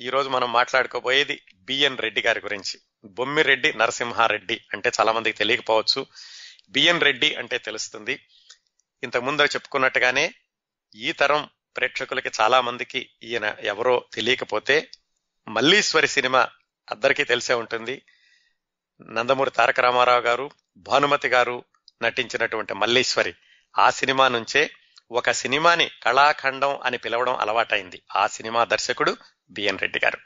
ఈ రోజు మనం మాట్లాడుకోబోయేది బిఎన్ రెడ్డి గారి గురించి. బొమ్మిరెడ్డి నరసింహారెడ్డి అంటే చాలా మందికి తెలియకపోవచ్చు. బిఎన్ రెడ్డి అంటే తెలుస్తుంది. ఇంతకు ముందు చెప్పుకున్నట్టుగానే ఈ తరం ప్రేక్షకులకి చాలా మందికి ఈయన ఎవరో తెలియకపోతే మల్లీశ్వరి సినిమా అందరికీ తెలిసే ఉంటుంది. నందమూరి తారక రామారావు గారు భానుమతి గారు నటించినటువంటి మల్లీశ్వరి ఆ సినిమా నుంచే ఒక సినిమాని కళాఖండం అని పిలవడం అలవాటైంది. ఆ సినిమా దర్శకుడు బిఎన్ రెడ్డి గారు.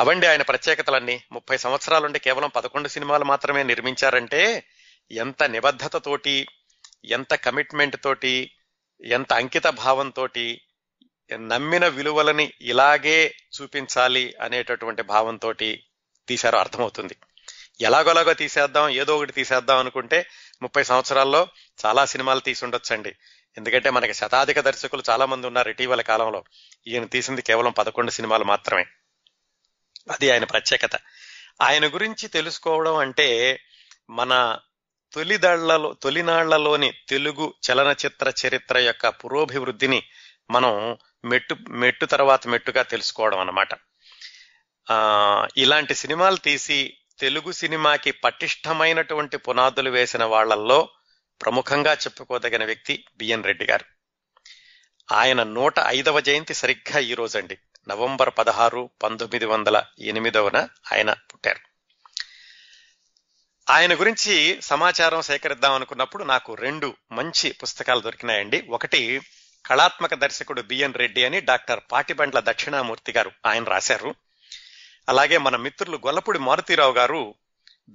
అవండి ఆయన ప్రత్యేకతలన్నీ. ముప్పై సంవత్సరాలుండి కేవలం పదకొండు సినిమాలు మాత్రమే నిర్మించారంటే ఎంత నిబద్ధతతోటి ఎంత కమిట్మెంట్ తోటి ఎంత అంకిత భావంతో నమ్మిన విలువలని ఇలాగే చూపించాలి అనేటటువంటి భావంతో తీశారో అర్థమవుతుంది. ఎలాగోలాగో తీసేద్దాం ఏదో ఒకటి తీసేద్దాం అనుకుంటే ముప్పై సంవత్సరాల్లో చాలా సినిమాలు తీసి ఉండొచ్చండి. ఎందుకంటే మనకి శతాధిక దర్శకులు చాలా మంది ఉన్నారు ఇటీవల కాలంలో. ఈయన తీసింది కేవలం పదకొండు సినిమాలు మాత్రమే. అది ఆయన ప్రత్యేకత. ఆయన గురించి తెలుసుకోవడం అంటే మన తొలిదళ్ళలో తొలినాళ్ళలోని తెలుగు చలనచిత్ర చరిత్ర యొక్క పురోభివృద్ధిని మనం మెట్టు మెట్టు తర్వాత మెట్టుగా తెలుసుకోవడం అన్నమాట. ఇలాంటి సినిమాలు తీసి తెలుగు సినిమాకి పటిష్టమైనటువంటి పునాదులు వేసిన వాళ్ళల్లో ప్రముఖంగా చెప్పుకోదగిన వ్యక్తి బిఎన్ రెడ్డి గారు. ఆయన నూట ఐదవ జయంతి సరిగ్గా ఈ రోజండి. నవంబర్ పదహారు పంతొమ్మిది వందల ఎనిమిదవన ఆయన పుట్టారు. ఆయన గురించి సమాచారం సేకరిద్దాం అనుకున్నప్పుడు నాకు రెండు మంచి పుస్తకాలు దొరికినాయండి. ఒకటి కళాత్మక దర్శకుడు బిఎన్ రెడ్డి అని డాక్టర్ పాటిబండ్ల దక్షిణామూర్తి గారు ఆయన రాశారు. అలాగే మన మిత్రులు గొల్లపూడి మారుతీరావు గారు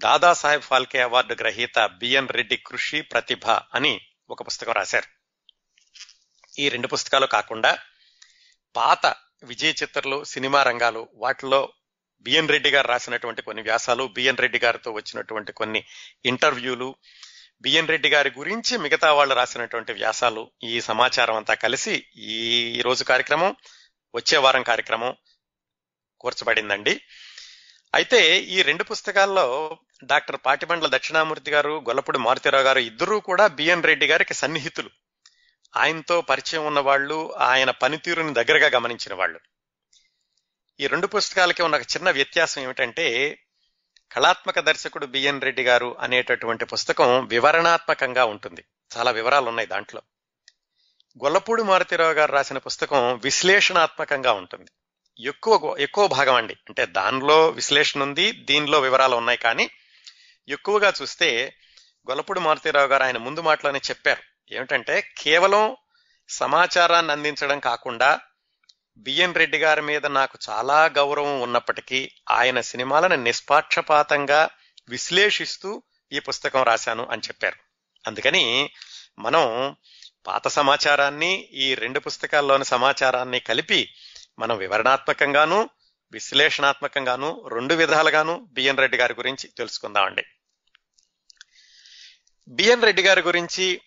దాదాసాహెబ్ ఫాల్కే అవార్డు గ్రహీత బిఎన్ రెడ్డి కృషి ప్రతిభ అని ఒక పుస్తకం రాశారు. ఈ రెండు పుస్తకాలు కాకుండా పాత విజయ చిత్రలు సినిమా రంగాలు వాటిలో బిఎన్ రెడ్డి గారు రాసినటువంటి కొన్ని వ్యాసాలు బిఎన్ రెడ్డి గారితో వచ్చినటువంటి కొన్ని ఇంటర్వ్యూలు బిఎన్ రెడ్డి గారి గురించి మిగతా వాళ్ళు రాసినటువంటి వ్యాసాలు ఈ సమాచారం అంతా కలిసి ఈ రోజు కార్యక్రమం వచ్చే వారం కార్యక్రమం కూర్చబడిందండి. అయితే ఈ రెండు పుస్తకాల్లో డాక్టర్ పాటిబండ్ల దక్షిణామూర్తి గారు గొల్లపూడి మారుతిరావు గారు ఇద్దరూ కూడా బిఎన్ రెడ్డి గారికి సన్నిహితులు. ఆయనతో పరిచయం ఉన్న వాళ్ళు ఆయన పనితీరుని దగ్గరగా గమనించిన వాళ్ళు. ఈ రెండు పుస్తకాలకి ఉన్న ఒక చిన్న వ్యత్యాసం ఏమిటంటే కళాత్మక దర్శకుడు బిఎన్ రెడ్డి గారు అనేటటువంటి పుస్తకం వివరణాత్మకంగా ఉంటుంది. చాలా వివరాలు ఉన్నాయి దాంట్లో. గొల్లపూడి మారుతిరావు గారు రాసిన పుస్తకం విశ్లేషణాత్మకంగా ఉంటుంది. ఎక్కువ ఎక్కువ భాగం అండి. అంటే దానిలో విశ్లేషణ ఉంది దీనిలో వివరాలు ఉన్నాయి. కానీ ఎక్కువగా చూస్తే గొల్లపూడి మారుతీరావు గారు ఆయన ముందు మాటలోనే చెప్పారు. ఏమిటంటే కేవలం సమాచారాన్ని అందించడం కాకుండా బిఎన్ రెడ్డి గారి మీద నాకు చాలా గౌరవం ఉన్నప్పటికీ ఆయన సినిమాలను నిష్పాక్షపాతంగా విశ్లేషిస్తూ ఈ పుస్తకం రాశాను అని చెప్పారు. అందుకని మనం పాత సమాచారాన్ని ఈ రెండు పుస్తకాల్లోని సమాచారాన్ని కలిపి మనం వివరణాత్మకంగాను విశ్లేషణాత్మకంగాను రెండు విధాలుగాను బిఎన్ రెడ్డి గారి గురించి తెలుసుకుందామండి. బిఎన్ రెడ్డి గారి గురించి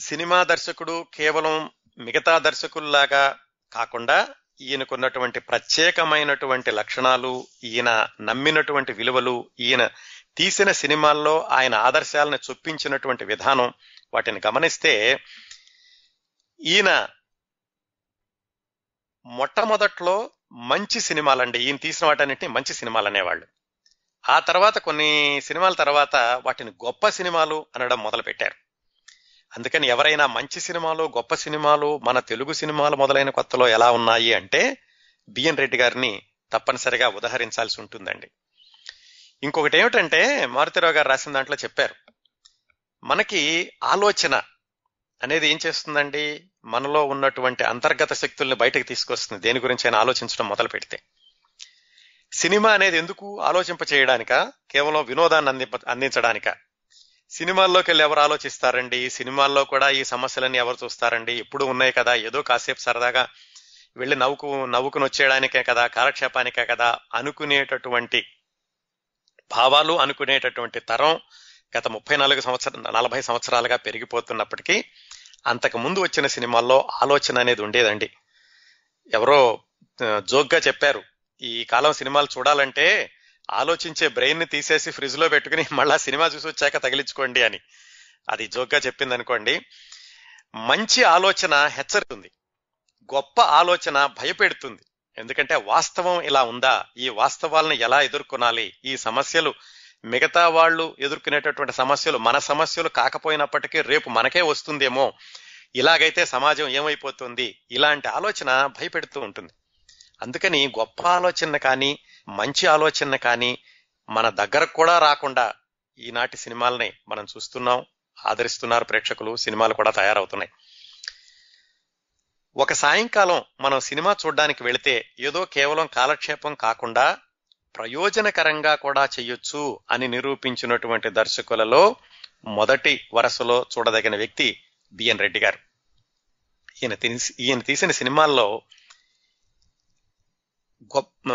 సినిమా దర్శకుడు కేవలం మిగతా దర్శకుల్లాగా కాకుండా ఈయనకున్నటువంటి ప్రత్యేకమైనటువంటి లక్షణాలు ఈయన నమ్మినటువంటి విలువలు ఈయన తీసిన సినిమాల్లో ఆయన ఆదర్శాలను చొప్పించినటువంటి విధానం వాటిని గమనిస్తే ఈయన మొట్టమొదట్లో మంచి సినిమాలండి. ఈయన తీసిన వాటన్నిటిని మంచి సినిమాలు అనేవాళ్ళు ఆ తర్వాత కొన్ని సినిమాల తర్వాత వాటిని గొప్ప సినిమాలు అనడం మొదలుపెట్టారు. అందుకని ఎవరైనా మంచి సినిమాలు గొప్ప సినిమాలు మన తెలుగు సినిమాలు మొదలైన కొత్తలో ఎలా ఉన్నాయి అంటే బిఎన్ రెడ్డి గారిని తప్పనిసరిగా ఉదహరించాల్సి ఉంటుందండి. ఇంకొకటి ఏమిటంటే మారుతిరావు గారు రాసిన దాంట్లో చెప్పారు. మనకి ఆలోచన అనేది ఏం చేస్తుందండి? మనలో ఉన్నటువంటి అంతర్గత శక్తుల్ని బయటకు తీసుకొస్తుంది. దేని గురించి అయినా ఆలోచించడం మొదలు పెడితే. సినిమా అనేది ఎందుకు ఆలోచింప చేయడానిక? కేవలం వినోదాన్ని అంది అందించడానిక. సినిమాల్లోకి వెళ్ళి ఎవరు ఆలోచిస్తారండి? సినిమాల్లో కూడా ఈ సమస్యలన్నీ ఎవరు చూస్తారండి? ఎప్పుడు ఉన్నాయి కదా? ఏదో కాసేపు సరదాగా వెళ్ళి నవ్వుకు నవ్వుకుని వచ్చేయడానికే కదా? కాలక్షేపానికే కదా? అనుకునేటటువంటి భావాలు అనుకునేటటువంటి తరం గత ముప్పై నాలుగు సంవత్సర నలభై సంవత్సరాలుగా పెరిగిపోతున్నప్పటికీ అంతకు ముందు వచ్చిన సినిమాల్లో ఆలోచన అనేది ఉండేదండి. ఎవరో జోక్గా చెప్పారు. ఈ కాలం సినిమాలు చూడాలంటే ఆలోచించే బ్రెయిన్ని తీసేసి ఫ్రిడ్జ్లో పెట్టుకుని మళ్ళా సినిమా చూసి వచ్చాక తగిలించుకోండి అని. అది జోక్గా చెప్పింది అనుకోండి మంచి ఆలోచన హెచ్చరిస్తుంది. గొప్ప ఆలోచన భయపెడుతుంది. ఎందుకంటే వాస్తవం ఇలా ఉందా? ఈ వాస్తవాలను ఎలా ఎదుర్కొనాలి? ఈ సమస్యలు మిగతా వాళ్ళు ఎదుర్కొనేటటువంటి సమస్యలు మన సమస్యలు కాకపోయినప్పటికీ రేపు మనకే వస్తుందేమో ఇలాగైతే సమాజం ఏమైపోతుంది ఇలాంటి ఆలోచన భయపెడుతూ ఉంటుంది. అందుకని గొప్ప ఆలోచన కానీ మంచి ఆలోచన కానీ మన దగ్గరకు కూడా రాకుండా ఈనాటి సినిమాలని మనం చూస్తున్నాం ఆదరిస్తున్నారు ప్రేక్షకులు సినిమాలు కూడా తయారవుతున్నాయి. ఒక సాయంకాలం మనం సినిమా చూడడానికి వెళితే ఏదో కేవలం కాలక్షేపం కాకుండా ప్రయోజనకరంగా కూడా చేయొచ్చు అని నిరూపించినటువంటి దర్శకులలో మొదటి వరుసలో చూడదగిన వ్యక్తి బిఎన్ రెడ్డి గారు. ఈయన ఈయన తీసిన సినిమాల్లో గొప్ప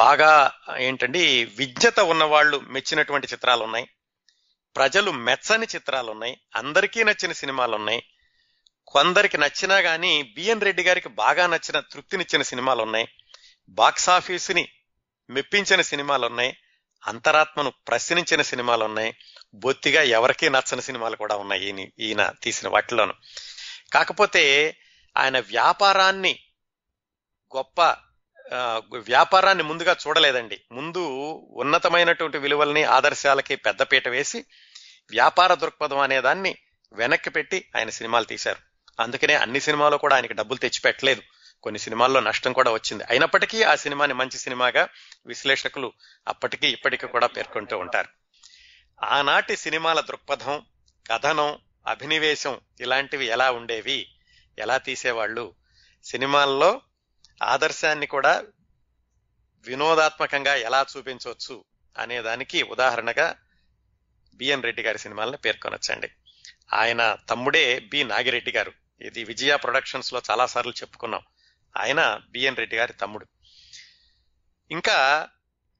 బాగా ఏంటండి విజ్ఞత ఉన్నవాళ్ళు మెచ్చినటువంటి చిత్రాలు ఉన్నాయి ప్రజలు మెచ్చని చిత్రాలు ఉన్నాయి అందరికీ నచ్చిన సినిమాలు ఉన్నాయి కొందరికి నచ్చినా కానీ బిఎన్ రెడ్డి గారికి బాగా నచ్చిన తృప్తినిచ్చిన సినిమాలు ఉన్నాయి బాక్సాఫీసుని మెప్పించిన సినిమాలు ఉన్నాయి అంతరాత్మను ప్రశ్నించిన సినిమాలు ఉన్నాయి బొత్తిగా ఎవరికీ నచ్చని సినిమాలు కూడా ఉన్నాయి ఈయన ఈయన తీసిన వాటిలోను. కాకపోతే ఆయన వ్యాపారాన్ని గొప్ప వ్యాపారాన్ని ముందుగా చూడలేదండి. ముందు ఉన్నతమైనటువంటి విలువల్ని ఆదర్శాలకి పెద్దపీట వేసి వ్యాపార దృక్పథం అనే దాన్ని వెనక్కి పెట్టి ఆయన సినిమాలు తీశారు. అందుకనే అన్ని సినిమాలు కూడా ఆయనకి డబ్బులు తెచ్చిపెట్టలేదు. కొన్ని సినిమాల్లో నష్టం కూడా వచ్చింది. అయినప్పటికీ ఆ సినిమాని మంచి సినిమాగా విశ్లేషకులు అప్పటికీ ఇప్పటికీ కూడా పేర్కొంటూ ఉంటారు. ఆనాటి సినిమాల దృక్పథం కథనం అభినివేశం ఇలాంటివి ఎలా ఉండేవి ఎలా తీసేవాళ్ళు సినిమాల్లో ఆదర్శాన్ని కూడా వినోదాత్మకంగా ఎలా చూపించవచ్చు అనే దానికి ఉదాహరణగా బిఎన్ రెడ్డి గారి సినిమాలను పేర్కొనొచ్చండి. ఆయన తమ్ముడే బి. నాగిరెడ్డి గారు. ఇది విజయ ప్రొడక్షన్స్లో చాలా సార్లు చెప్పుకున్నాం. ఆయన బిఎన్ రెడ్డి గారి తమ్ముడు. ఇంకా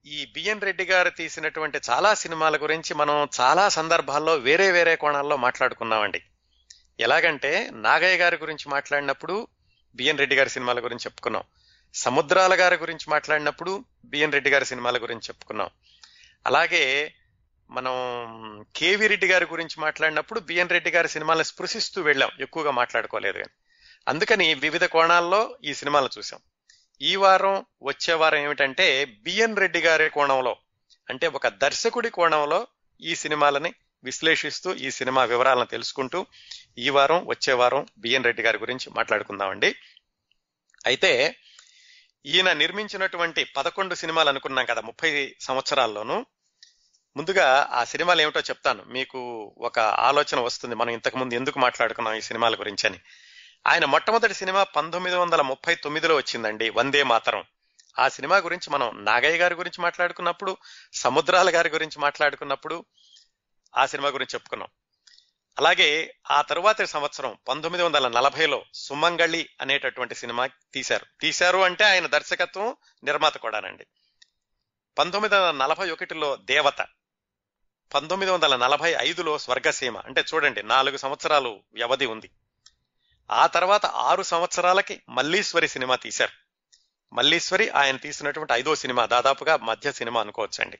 ఈ బిఎన్ రెడ్డి గారు తీసినటువంటి చాలా సినిమాల గురించి మనం చాలా సందర్భాల్లో వేరే వేరే కోణాల్లో మాట్లాడుకున్నామండి. ఎలాగంటే నాగయ్య గారి గురించి మాట్లాడినప్పుడు బిఎన్ రెడ్డి గారి సినిమాల గురించి చెప్పుకున్నాం. సముద్రాల గారి గురించి మాట్లాడినప్పుడు బిఎన్ రెడ్డి గారి సినిమాల గురించి చెప్పుకున్నాం. అలాగే మనం కేవి రెడ్డి గారి గురించి మాట్లాడినప్పుడు బిఎన్ రెడ్డి గారి సినిమాలను స్పృశిస్తూ వెళ్ళాం. ఎక్కువగా మాట్లాడుకోలేదు కానీ. అందుకని వివిధ కోణాల్లో ఈ సినిమాలు చూసాం ఈ వారం వచ్చే వారం ఏమిటంటే బిఎన్ రెడ్డి గారి కోణంలో అంటే ఒక దర్శకుడి కోణంలో ఈ సినిమాలని విశ్లేషిస్తూ ఈ సినిమా వివరాలను తెలుసుకుంటూ ఈ వారం వచ్చే వారం బిఎన్ రెడ్డి గారి గురించి మాట్లాడుకుందామండి. అయితే ఈయన నిర్మించినటువంటి పదకొండు సినిమాలు అనుకున్నాం కదా ముప్పై సంవత్సరాల్లోనూ. ముందుగా ఆ సినిమాలు ఏమిటో చెప్తాను. మీకు ఒక ఆలోచన వస్తుంది మనం ఇంతకుముందు ఎందుకు మాట్లాడుకున్నాం ఈ సినిమాల గురించి అని. ఆయన మొట్టమొదటి సినిమా పంతొమ్మిది వందల ముప్పై తొమ్మిదిలో వచ్చిందండి వందే మాతరం. ఆ సినిమా గురించి మనం నాగయ్య గారి గురించి మాట్లాడుకున్నప్పుడు సముద్రాల గారి గురించి మాట్లాడుకున్నప్పుడు ఆ సినిమా గురించి చెప్పుకున్నాం. అలాగే ఆ తరువాతి సంవత్సరం పంతొమ్మిది వందల నలభైలో సుమంగళి అనేటటువంటి సినిమా తీశారు. తీశారు అంటే ఆయన దర్శకత్వం నిర్మాత కూడానండి. పంతొమ్మిది వందల నలభై ఒకటిలో దేవత పంతొమ్మిది వందల నలభై ఐదులో స్వర్గసీమ. అంటే చూడండి నాలుగు సంవత్సరాలు వ్యవధి ఉంది. ఆ తర్వాత ఆరు సంవత్సరాలకి మల్లీశ్వరి సినిమా తీశారు. మల్లీశ్వరి ఆయన తీసినటువంటి ఐదో సినిమా దాదాపుగా మధ్య సినిమా అనుకోవచ్చండి.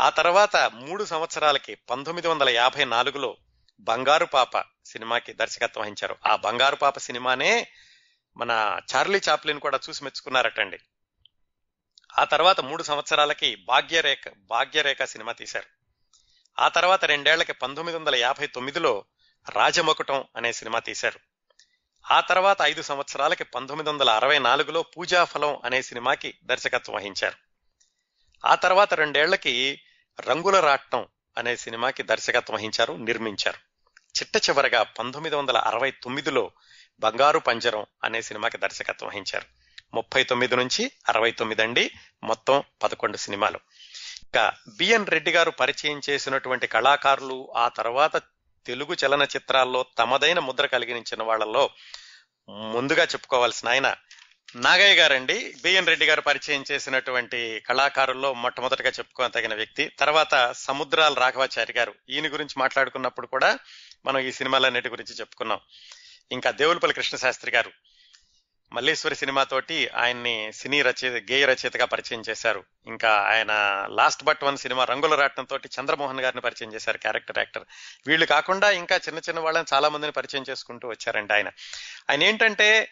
ఆ తర్వాత మూడు సంవత్సరాలకి పంతొమ్మిది వందల యాభై నాలుగులో బంగారు పాప సినిమాకి దర్శకత్వం వహించారు. ఆ బంగారు పాప సినిమానే మన చార్లీ చాప్లిన్ కూడా చూసి మెచ్చుకున్నారటండి. ఆ తర్వాత మూడు సంవత్సరాలకి భాగ్యరేఖ భాగ్యరేఖ సినిమా తీశారు. ఆ తర్వాత రెండేళ్ళకి పంతొమ్మిది వందల యాభై తొమ్మిదిలో రాజమకుటం అనే సినిమా తీశారు. ఆ తర్వాత ఐదు సంవత్సరాలకి పంతొమ్మిది వందల అరవై నాలుగులో పూజాఫలం అనే సినిమాకి దర్శకత్వం వహించారు. ఆ తర్వాత రెండేళ్ళకి రంగుల రాట్నం అనే సినిమాకి దర్శకత్వం వహించారు నిర్మించారు. చిట్ట చివరగా పంతొమ్మిది వందల అరవై తొమ్మిదిలో బంగారు పంజరం అనే సినిమాకి దర్శకత్వం వహించారు. ముప్పై తొమ్మిది నుంచి అరవై తొమ్మిది అండి మొత్తం పదకొండు సినిమాలు. ఇంకా బిఎన్ రెడ్డి గారు పరిచయం చేసినటువంటి కళాకారులు ఆ తర్వాత తెలుగు చలన చిత్రాల్లో తమదైన ముద్ర కలిగించిన వాళ్ళల్లో ముందుగా చెప్పుకోవాల్సిన ఆయన నాగయ్య గారండి. బిఎన్ రెడ్డి గారు పరిచయం చేసినటువంటి కళాకారుల్లో మొట్టమొదటిగా చెప్పుకోదగిన వ్యక్తి. తర్వాత సముద్రాల రాఘవాచారి గారు. ఈయన గురించి మాట్లాడుకున్నప్పుడు కూడా మనం ఈ సినిమాలన్నిటి గురించి చెప్పుకున్నాం. ఇంకా దేవులపల్లి కృష్ణశాస్త్రి గారు. మల్లేశ్వరి సినిమాతోటి ఆయన్ని సినీ రచయిత గేయ రచయితగా పరిచయం చేశారు. ఇంకా ఆయన లాస్ట్ బట్ వన్ సినిమా రంగుల రాటం తోటి చంద్రమోహన్ గారిని పరిచయం చేశారు క్యారెక్టర్ యాక్టర్. వీళ్ళు కాకుండా ఇంకా చిన్న చిన్న వాళ్ళని చాలా మందిని పరిచయం చేసుకుంటూ వచ్చారండి ఆయన. ఆయన ఏంటంటే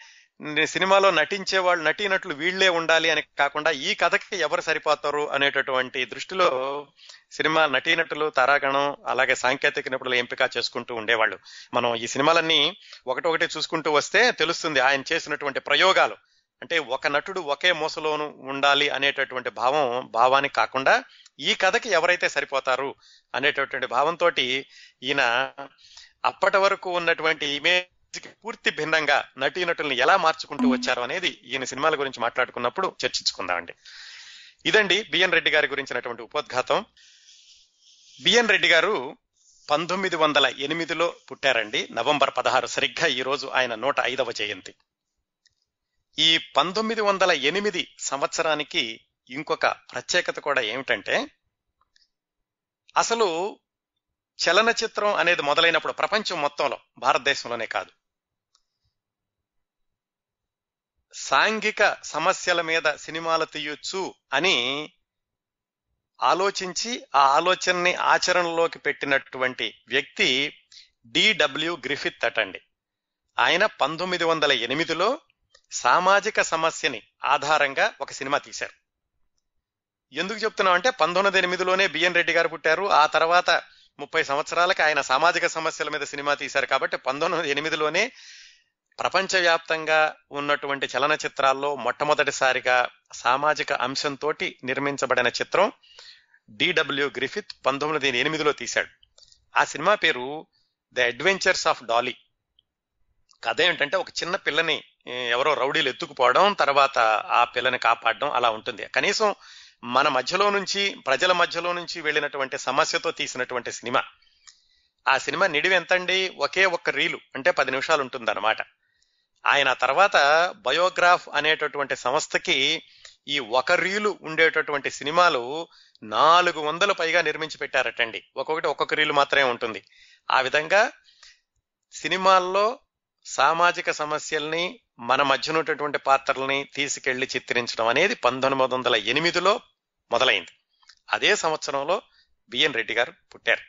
సినిమాలో నటించే వాళ్ళు నటీనటులు వీళ్ళే ఉండాలి అని కాకుండా ఈ కథకి ఎవరు సరిపోతారు అనేటటువంటి దృష్టిలో సినిమా నటీనటులు తారాగణం అలాగే సాంకేతిక నిపుణులు ఎంపిక చేసుకుంటూ ఉండేవాళ్ళు. మనం ఈ సినిమాలన్నీ ఒకటొకటి చూసుకుంటూ వస్తే తెలుస్తుంది ఆయన చేసినటువంటి ప్రయోగాలు. అంటే ఒక నటుడు ఒకే మూసలోను ఉండాలి అనేటటువంటి భావం భావానికి కాకుండా ఈ కథకి ఎవరైతే సరిపోతారు అనేటటువంటి భావంతో ఈయన అప్పటి వరకు ఉన్నటువంటి ఇమేజ్ పూర్తి భిన్నంగా నటీనటుల్ని ఎలా మార్చుకుంటూ వచ్చారు అనేది ఈయన సినిమాల గురించి మాట్లాడుకున్నప్పుడు చర్చించుకుందామండి. ఇదండి బిఎన్ రెడ్డి గారి గురించినటువంటి ఉపోద్ఘాతం. బిఎన్ రెడ్డి గారు పంతొమ్మిది వందల ఎనిమిదిలో పుట్టారండి. నవంబర్ పదహారు సరిగ్గా ఈ రోజు ఆయన నూట ఐదవ జయంతి. ఈ పంతొమ్మిది వందల ఎనిమిది సంవత్సరానికి ఇంకొక ప్రత్యేకత కూడా ఏమిటంటే అసలు చలనచిత్రం అనేది మొదలైనప్పుడు ప్రపంచం మొత్తంలో భారతదేశంలోనే కాదు. సాంఘిక సమస్యల మీద సినిమాలు తీయొచ్చు అని ఆలోచించి ఆ ఆలోచనని ఆచరణలోకి పెట్టినటువంటి వ్యక్తి డిడబ్ల్యూ గ్రిఫిత్ అటండి. ఆయన పంతొమ్మిది వందల ఎనిమిదిలో సామాజిక సమస్యని ఆధారంగా ఒక సినిమా తీశారు. ఎందుకు చెప్తున్నాం అంటే పంతొమ్మిది ఎనిమిదిలోనే బిఎన్ రెడ్డి గారు పుట్టారు. ఆ తర్వాత ముప్పై సంవత్సరాలకి ఆయన సామాజిక సమస్యల మీద సినిమా తీశారు కాబట్టి పంతొమ్మిది ఎనిమిదిలోనే ప్రపంచవ్యాప్తంగా ఉన్నటువంటి చలనచిత్రాల్లో మొట్టమొదటిసారిగా సామాజిక అంశంతో నిర్మించబడిన చిత్రం డిడబ్ల్యూ గ్రిఫిత్ పంతొమ్మిది ఎనిమిదిలో తీశాడు. ఆ సినిమా పేరు ద అడ్వెంచర్స్ ఆఫ్ డాలీ. కథ ఏంటంటే ఒక చిన్న పిల్లని ఎవరో రౌడీలు ఎత్తుకుపోవడం తర్వాత ఆ పిల్లని కాపాడడం అలా ఉంటుంది. కనీసం మన మధ్యలో నుంచి ప్రజల మధ్యలో నుంచి వెళ్ళినటువంటి సమస్యతో తీసినటువంటి సినిమా. ఆ సినిమా నిడివి ఎంతండి ఒకే ఒక్క రీలు అంటే పది నిమిషాలు ఉంటుంది అనమాట ఆయన తర్వాత బయోగ్రాఫ్ అనేటటువంటి సంస్థకి ఈ ఒక రీలు ఉండేటటువంటి సినిమాలు నాలుగు వందల పైగా నిర్మించి పెట్టారటండి. ఒక్కొక్కటి ఒక్కొక్క రీలు మాత్రమే ఉంటుంది. ఆ విధంగా సినిమాల్లో సామాజిక సమస్యల్ని మన మధ్య ఉన్నటువంటి పాత్రల్ని తీసుకెళ్ళి చిత్రించడం అనేది పంతొమ్మిది వందల ఎనిమిదిలో మొదలైంది. అదే సంవత్సరంలో బిఎన్ రెడ్డి గారు పుట్టారు.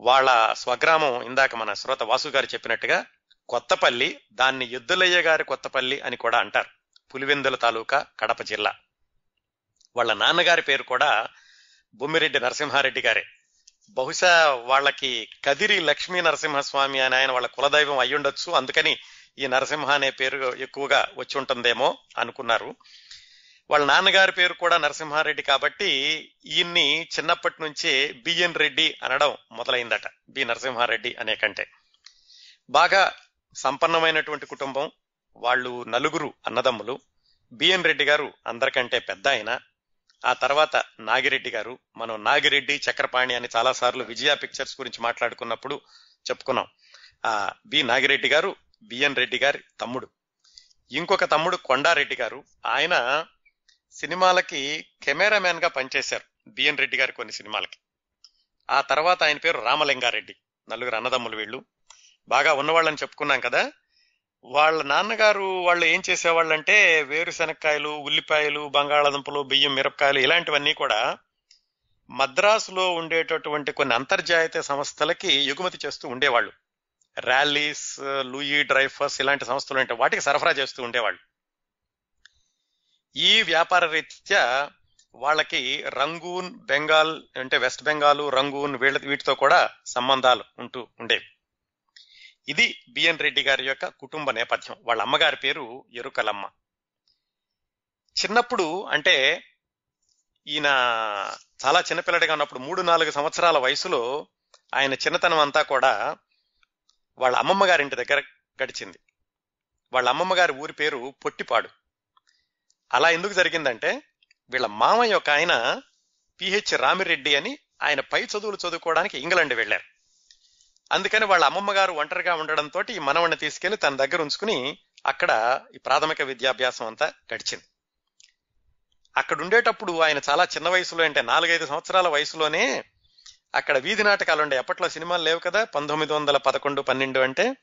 వాళ్ళ స్వగ్రామం ఇందాక మన శ్రోత వాసు గారు చెప్పినట్టుగా కొత్తపల్లి దాన్ని ఎద్దులయ్య గారి కొత్తపల్లి అని కూడా అంటారు. పులివెందుల తాలూకా కడప జిల్లా. వాళ్ళ నాన్నగారి పేరు కూడా బొమ్మిరెడ్డి నరసింహారెడ్డి గారే. బహుశా వాళ్ళకి కదిరి లక్ష్మీ నరసింహస్వామి అని ఆయన వాళ్ళ కులదైవం అయ్యుండొచ్చు అందుకని ఈ నరసింహ అనే పేరు ఎక్కువగా వచ్చి ఉంటుందేమో అనుకున్నారు. వాళ్ళ నాన్నగారి పేరు కూడా నరసింహారెడ్డి కాబట్టి ఈయన్ని చిన్నప్పటి నుంచే బిఎన్ రెడ్డి అనడం మొదలైందట. బి నరసింహారెడ్డి అనే కంటే. బాగా సంపన్నమైనటువంటి కుటుంబం. వాళ్ళు నలుగురు అన్నదమ్ములు. బిఎన్ రెడ్డి గారు అందరికంటే పెద్ద ఆయన. ఆ తర్వాత నాగిరెడ్డి గారు. మనం నాగిరెడ్డి చక్రపాణి అని చాలా సార్లు విజయ పిక్చర్స్ గురించి మాట్లాడుకున్నప్పుడు చెప్పుకున్నాం. ఆ బి నాగిరెడ్డి గారు బిఎన్ రెడ్డి గారి తమ్ముడు. ఇంకొక తమ్ముడు కొండారెడ్డి గారు. ఆయన సినిమాలకి కెమెరామ్యాన్గా పనిచేశారు. బిఎన్ రెడ్డి గారు కొన్ని సినిమాలకి. ఆ తర్వాత ఆయన పేరు రామలింగారెడ్డి. నలుగురు అన్నదమ్ములు వీళ్ళు. బాగా ఉన్నవాళ్ళని చెప్పుకున్నాం కదా. వాళ్ళ నాన్నగారు వాళ్ళు ఏం చేసేవాళ్ళంటే వేరుశనక్కాయలు ఉల్లిపాయలు బంగాళాదుంపలు బియ్యం మిరపకాయలు ఇలాంటివన్నీ కూడా మద్రాసులో ఉండేటటువంటి కొన్ని అంతర్జాతీయ సంస్థలకి ఎగుమతి చేస్తూ ఉండేవాళ్ళు. ర్యాలీస్ లూయి డ్రైఫర్స్ ఇలాంటి సంస్థలు ఉంటే వాటికి సరఫరా చేస్తూ ఉండేవాళ్ళు. ఈ వ్యాపార రీత్యా వాళ్ళకి రంగూన్ బెంగాల్ అంటే వెస్ట్ బెంగాల్ రంగూన్ వీళ్ళ వీటితో కూడా సంబంధాలు ఉంటూ ఉండేవి. ఇది బిఎన్ రెడ్డి గారి యొక్క కుటుంబ నేపథ్యం. వాళ్ళ అమ్మగారి పేరు ఎరుకలమ్మ. చిన్నప్పుడు అంటే ఈయన చాలా చిన్నపిల్లడిగా ఉన్నప్పుడు మూడు నాలుగు సంవత్సరాల వయసులో ఆయన చిన్నతనం అంతా కూడా వాళ్ళ అమ్మమ్మ గారింటి దగ్గర గడిచింది. వాళ్ళ అమ్మమ్మ గారి ఊరి పేరు పొట్టిపాడు. అలా ఎందుకు జరిగిందంటే వీళ్ళ మామయ్య ఒక ఆయన పిహెచ్ రామిరెడ్డి అని ఆయన పై చదువులు చదువుకోవడానికి ఇంగ్లాండ్ వెళ్ళారు. అందుకని వాళ్ళ అమ్మమ్మ గారు ఒంటరిగా ఉండడంతో ఈ మనవణ్ణి తీసుకెళ్ళి తన దగ్గర ఉంచుకుని అక్కడ ఈ ప్రాథమిక విద్యాభ్యాసం అంతా గడిచింది. అక్కడ ఉండేటప్పుడు ఆయన చాలా చిన్న వయసులో అంటే నాలుగైదు సంవత్సరాల వయసులోనే అక్కడ వీధి నాటకాలు ఉండే. అప్పట్లో సినిమాలు లేవు కదా? పంతొమ్మిది వందల పదకొండు పన్నెండు అంటే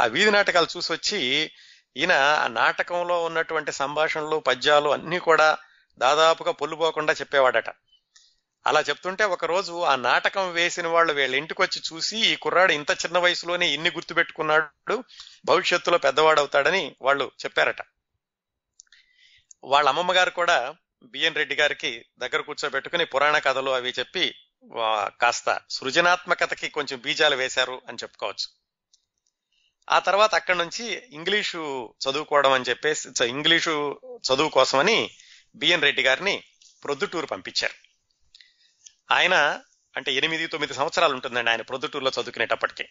ఆ వీధి నాటకాలు చూసి వచ్చి ఈయన ఆ నాటకంలో ఉన్నటువంటి సంభాషణలు పద్యాలు అన్నీ కూడా దాదాపుగా పొల్లుపోకుండా చెప్పేవాడట. అలా చెప్తుంటే ఒక రోజు ఆ నాటకం వేసిన వాళ్ళు వీళ్ళ ఇంటికి వచ్చి చూసి ఈ కుర్రాడు ఇంత చిన్న వయసులోనే ఇన్ని గుర్తుపెట్టుకున్నాడు? భవిష్యత్తులో పెద్దవాడవుతాడని వాళ్ళు చెప్పారట. వాళ్ళ అమ్మమ్మ గారు కూడా బిఎన్ రెడ్డి గారికి దగ్గర కూర్చోబెట్టుకుని పురాణ కథలు అవి చెప్పి కాస్త సృజనాత్మకతకి కొంచెం బీజాలు వేశారు అని చెప్పుకోవచ్చు. ఆ తర్వాత అక్కడి నుంచి ఇంగ్లీషు చదువుకోవడం అని చెప్పేసి ఇంగ్లీషు చదువు కోసమని బిఎన్ రెడ్డి గారిని ప్రొద్దుటూరు పంపించారు. ఆయన అంటే ఎనిమిది తొమ్మిది సంవత్సరాలు ఉంటుందండి ఆయన ప్రొద్దుటూరులో చదువుకునేటప్పటికి.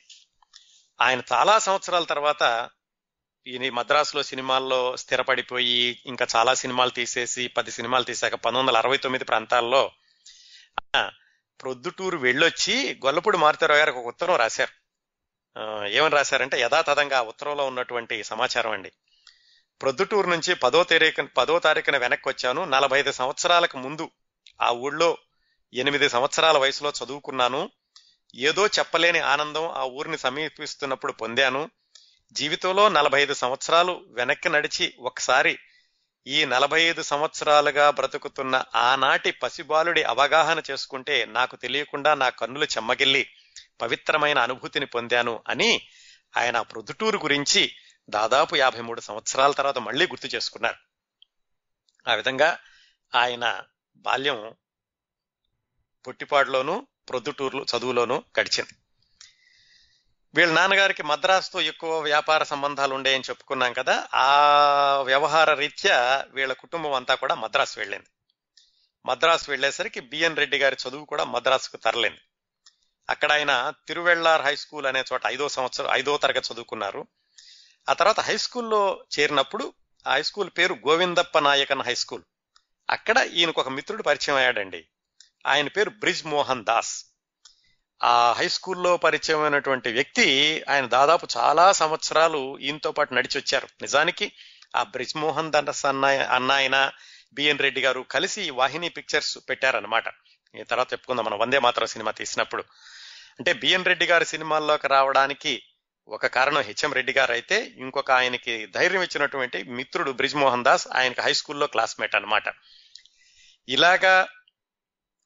ఆయన చాలా సంవత్సరాల తర్వాత ఈయన మద్రాసులో సినిమాల్లో స్థిరపడిపోయి ఇంకా చాలా సినిమాలు తీసేసి పది సినిమాలు తీసాక పంతొమ్మిది వందల అరవై తొమ్మిది ప్రాంతాల్లో ప్రొద్దుటూరు వెళ్ళొచ్చి గొల్లపూడి మారుతారావు గారికి ఒక ఉత్తరం రాశారు. ఏమని రాశారంటే యథాతథంగా ఆ ఉత్తరంలో ఉన్నటువంటి సమాచారం అండి. ప్రొద్దుటూరు నుంచి పదో తారీఖు పదో తారీఖున వెనక్కి వచ్చాను. నలభై ఐదు సంవత్సరాలకు ముందు ఆ ఊళ్ళో ఎనిమిది సంవత్సరాల వయసులో చదువుకున్నాను. ఏదో చెప్పలేని ఆనందం ఆ ఊరిని సమీపిస్తున్నప్పుడు పొందాను. జీవితంలో నలభై ఐదు సంవత్సరాలు వెనక్కి నడిచి ఒకసారి ఈ నలభై ఐదు సంవత్సరాలుగా బ్రతుకుతున్న ఆనాటి పసిబాలుడి అవగాహన చేసుకుంటే నాకు తెలియకుండా నా కన్నులు చెమ్మగిల్లి పవిత్రమైన అనుభూతిని పొందాను అని ఆయన ప్రొద్దుటూరు గురించి దాదాపు యాభై మూడు సంవత్సరాల తర్వాత మళ్ళీ గుర్తు చేసుకున్నారు. ఆ విధంగా ఆయన బాల్యం పుట్టిపాడులోను ప్రొద్దుటూరులో చదువులోను గడిచింది. వీళ్ళ నాన్నగారికి మద్రాసుతో ఎక్కువ వ్యాపార సంబంధాలు ఉండేయని చెప్పుకున్నాం కదా ఆ వ్యవహార రీత్యా వీళ్ళ కుటుంబం అంతా కూడా మద్రాసు వెళ్ళింది. మద్రాసు వెళ్ళేసరికి బిఎన్ రెడ్డి గారి చదువు కూడా మద్రాసుకు తరలింది. అక్కడ ఆయన తిరువెళ్ళార్ హై స్కూల్ అనే చోట ఐదో సంవత్సరం ఐదో తరగతి చదువుకున్నారు. ఆ తర్వాత హై స్కూల్లో చేరినప్పుడు ఆ హై స్కూల్ పేరు గోవిందప్ప నాయకన్ హై స్కూల్. అక్కడ ఈయనకు ఒక మిత్రుడు పరిచయం అయ్యాడండి. ఆయన పేరు బ్రిజ్ మోహన్ దాస్. ఆ హై స్కూల్లో పరిచయమైనటువంటి వ్యక్తి ఆయన దాదాపు చాలా సంవత్సరాలు ఈయనతో పాటు నడిచి వచ్చారు నిజానికి ఆ బ్రిజ్ మోహన్ దాస్ అన్న అన్నాయన బిఎన్ రెడ్డి గారు కలిసి వాహిని పిక్చర్స్ పెట్టారనమాట తర్వాత చెప్పుకుందాం. మనం వందే మాత్రం సినిమా తీసినప్పుడు. అంటే బిఎన్ రెడ్డి గారి సినిమాల్లోకి రావడానికి ఒక కారణం హెచ్ఎం రెడ్డి గారు అయితే ఇంకొక ఆయనకి ధైర్యం ఇచ్చినటువంటి మిత్రుడు బ్రిజ్ మోహన్ దాస్ ఆయనకి హై స్కూల్లో క్లాస్మేట్ అనమాట ఇలాగా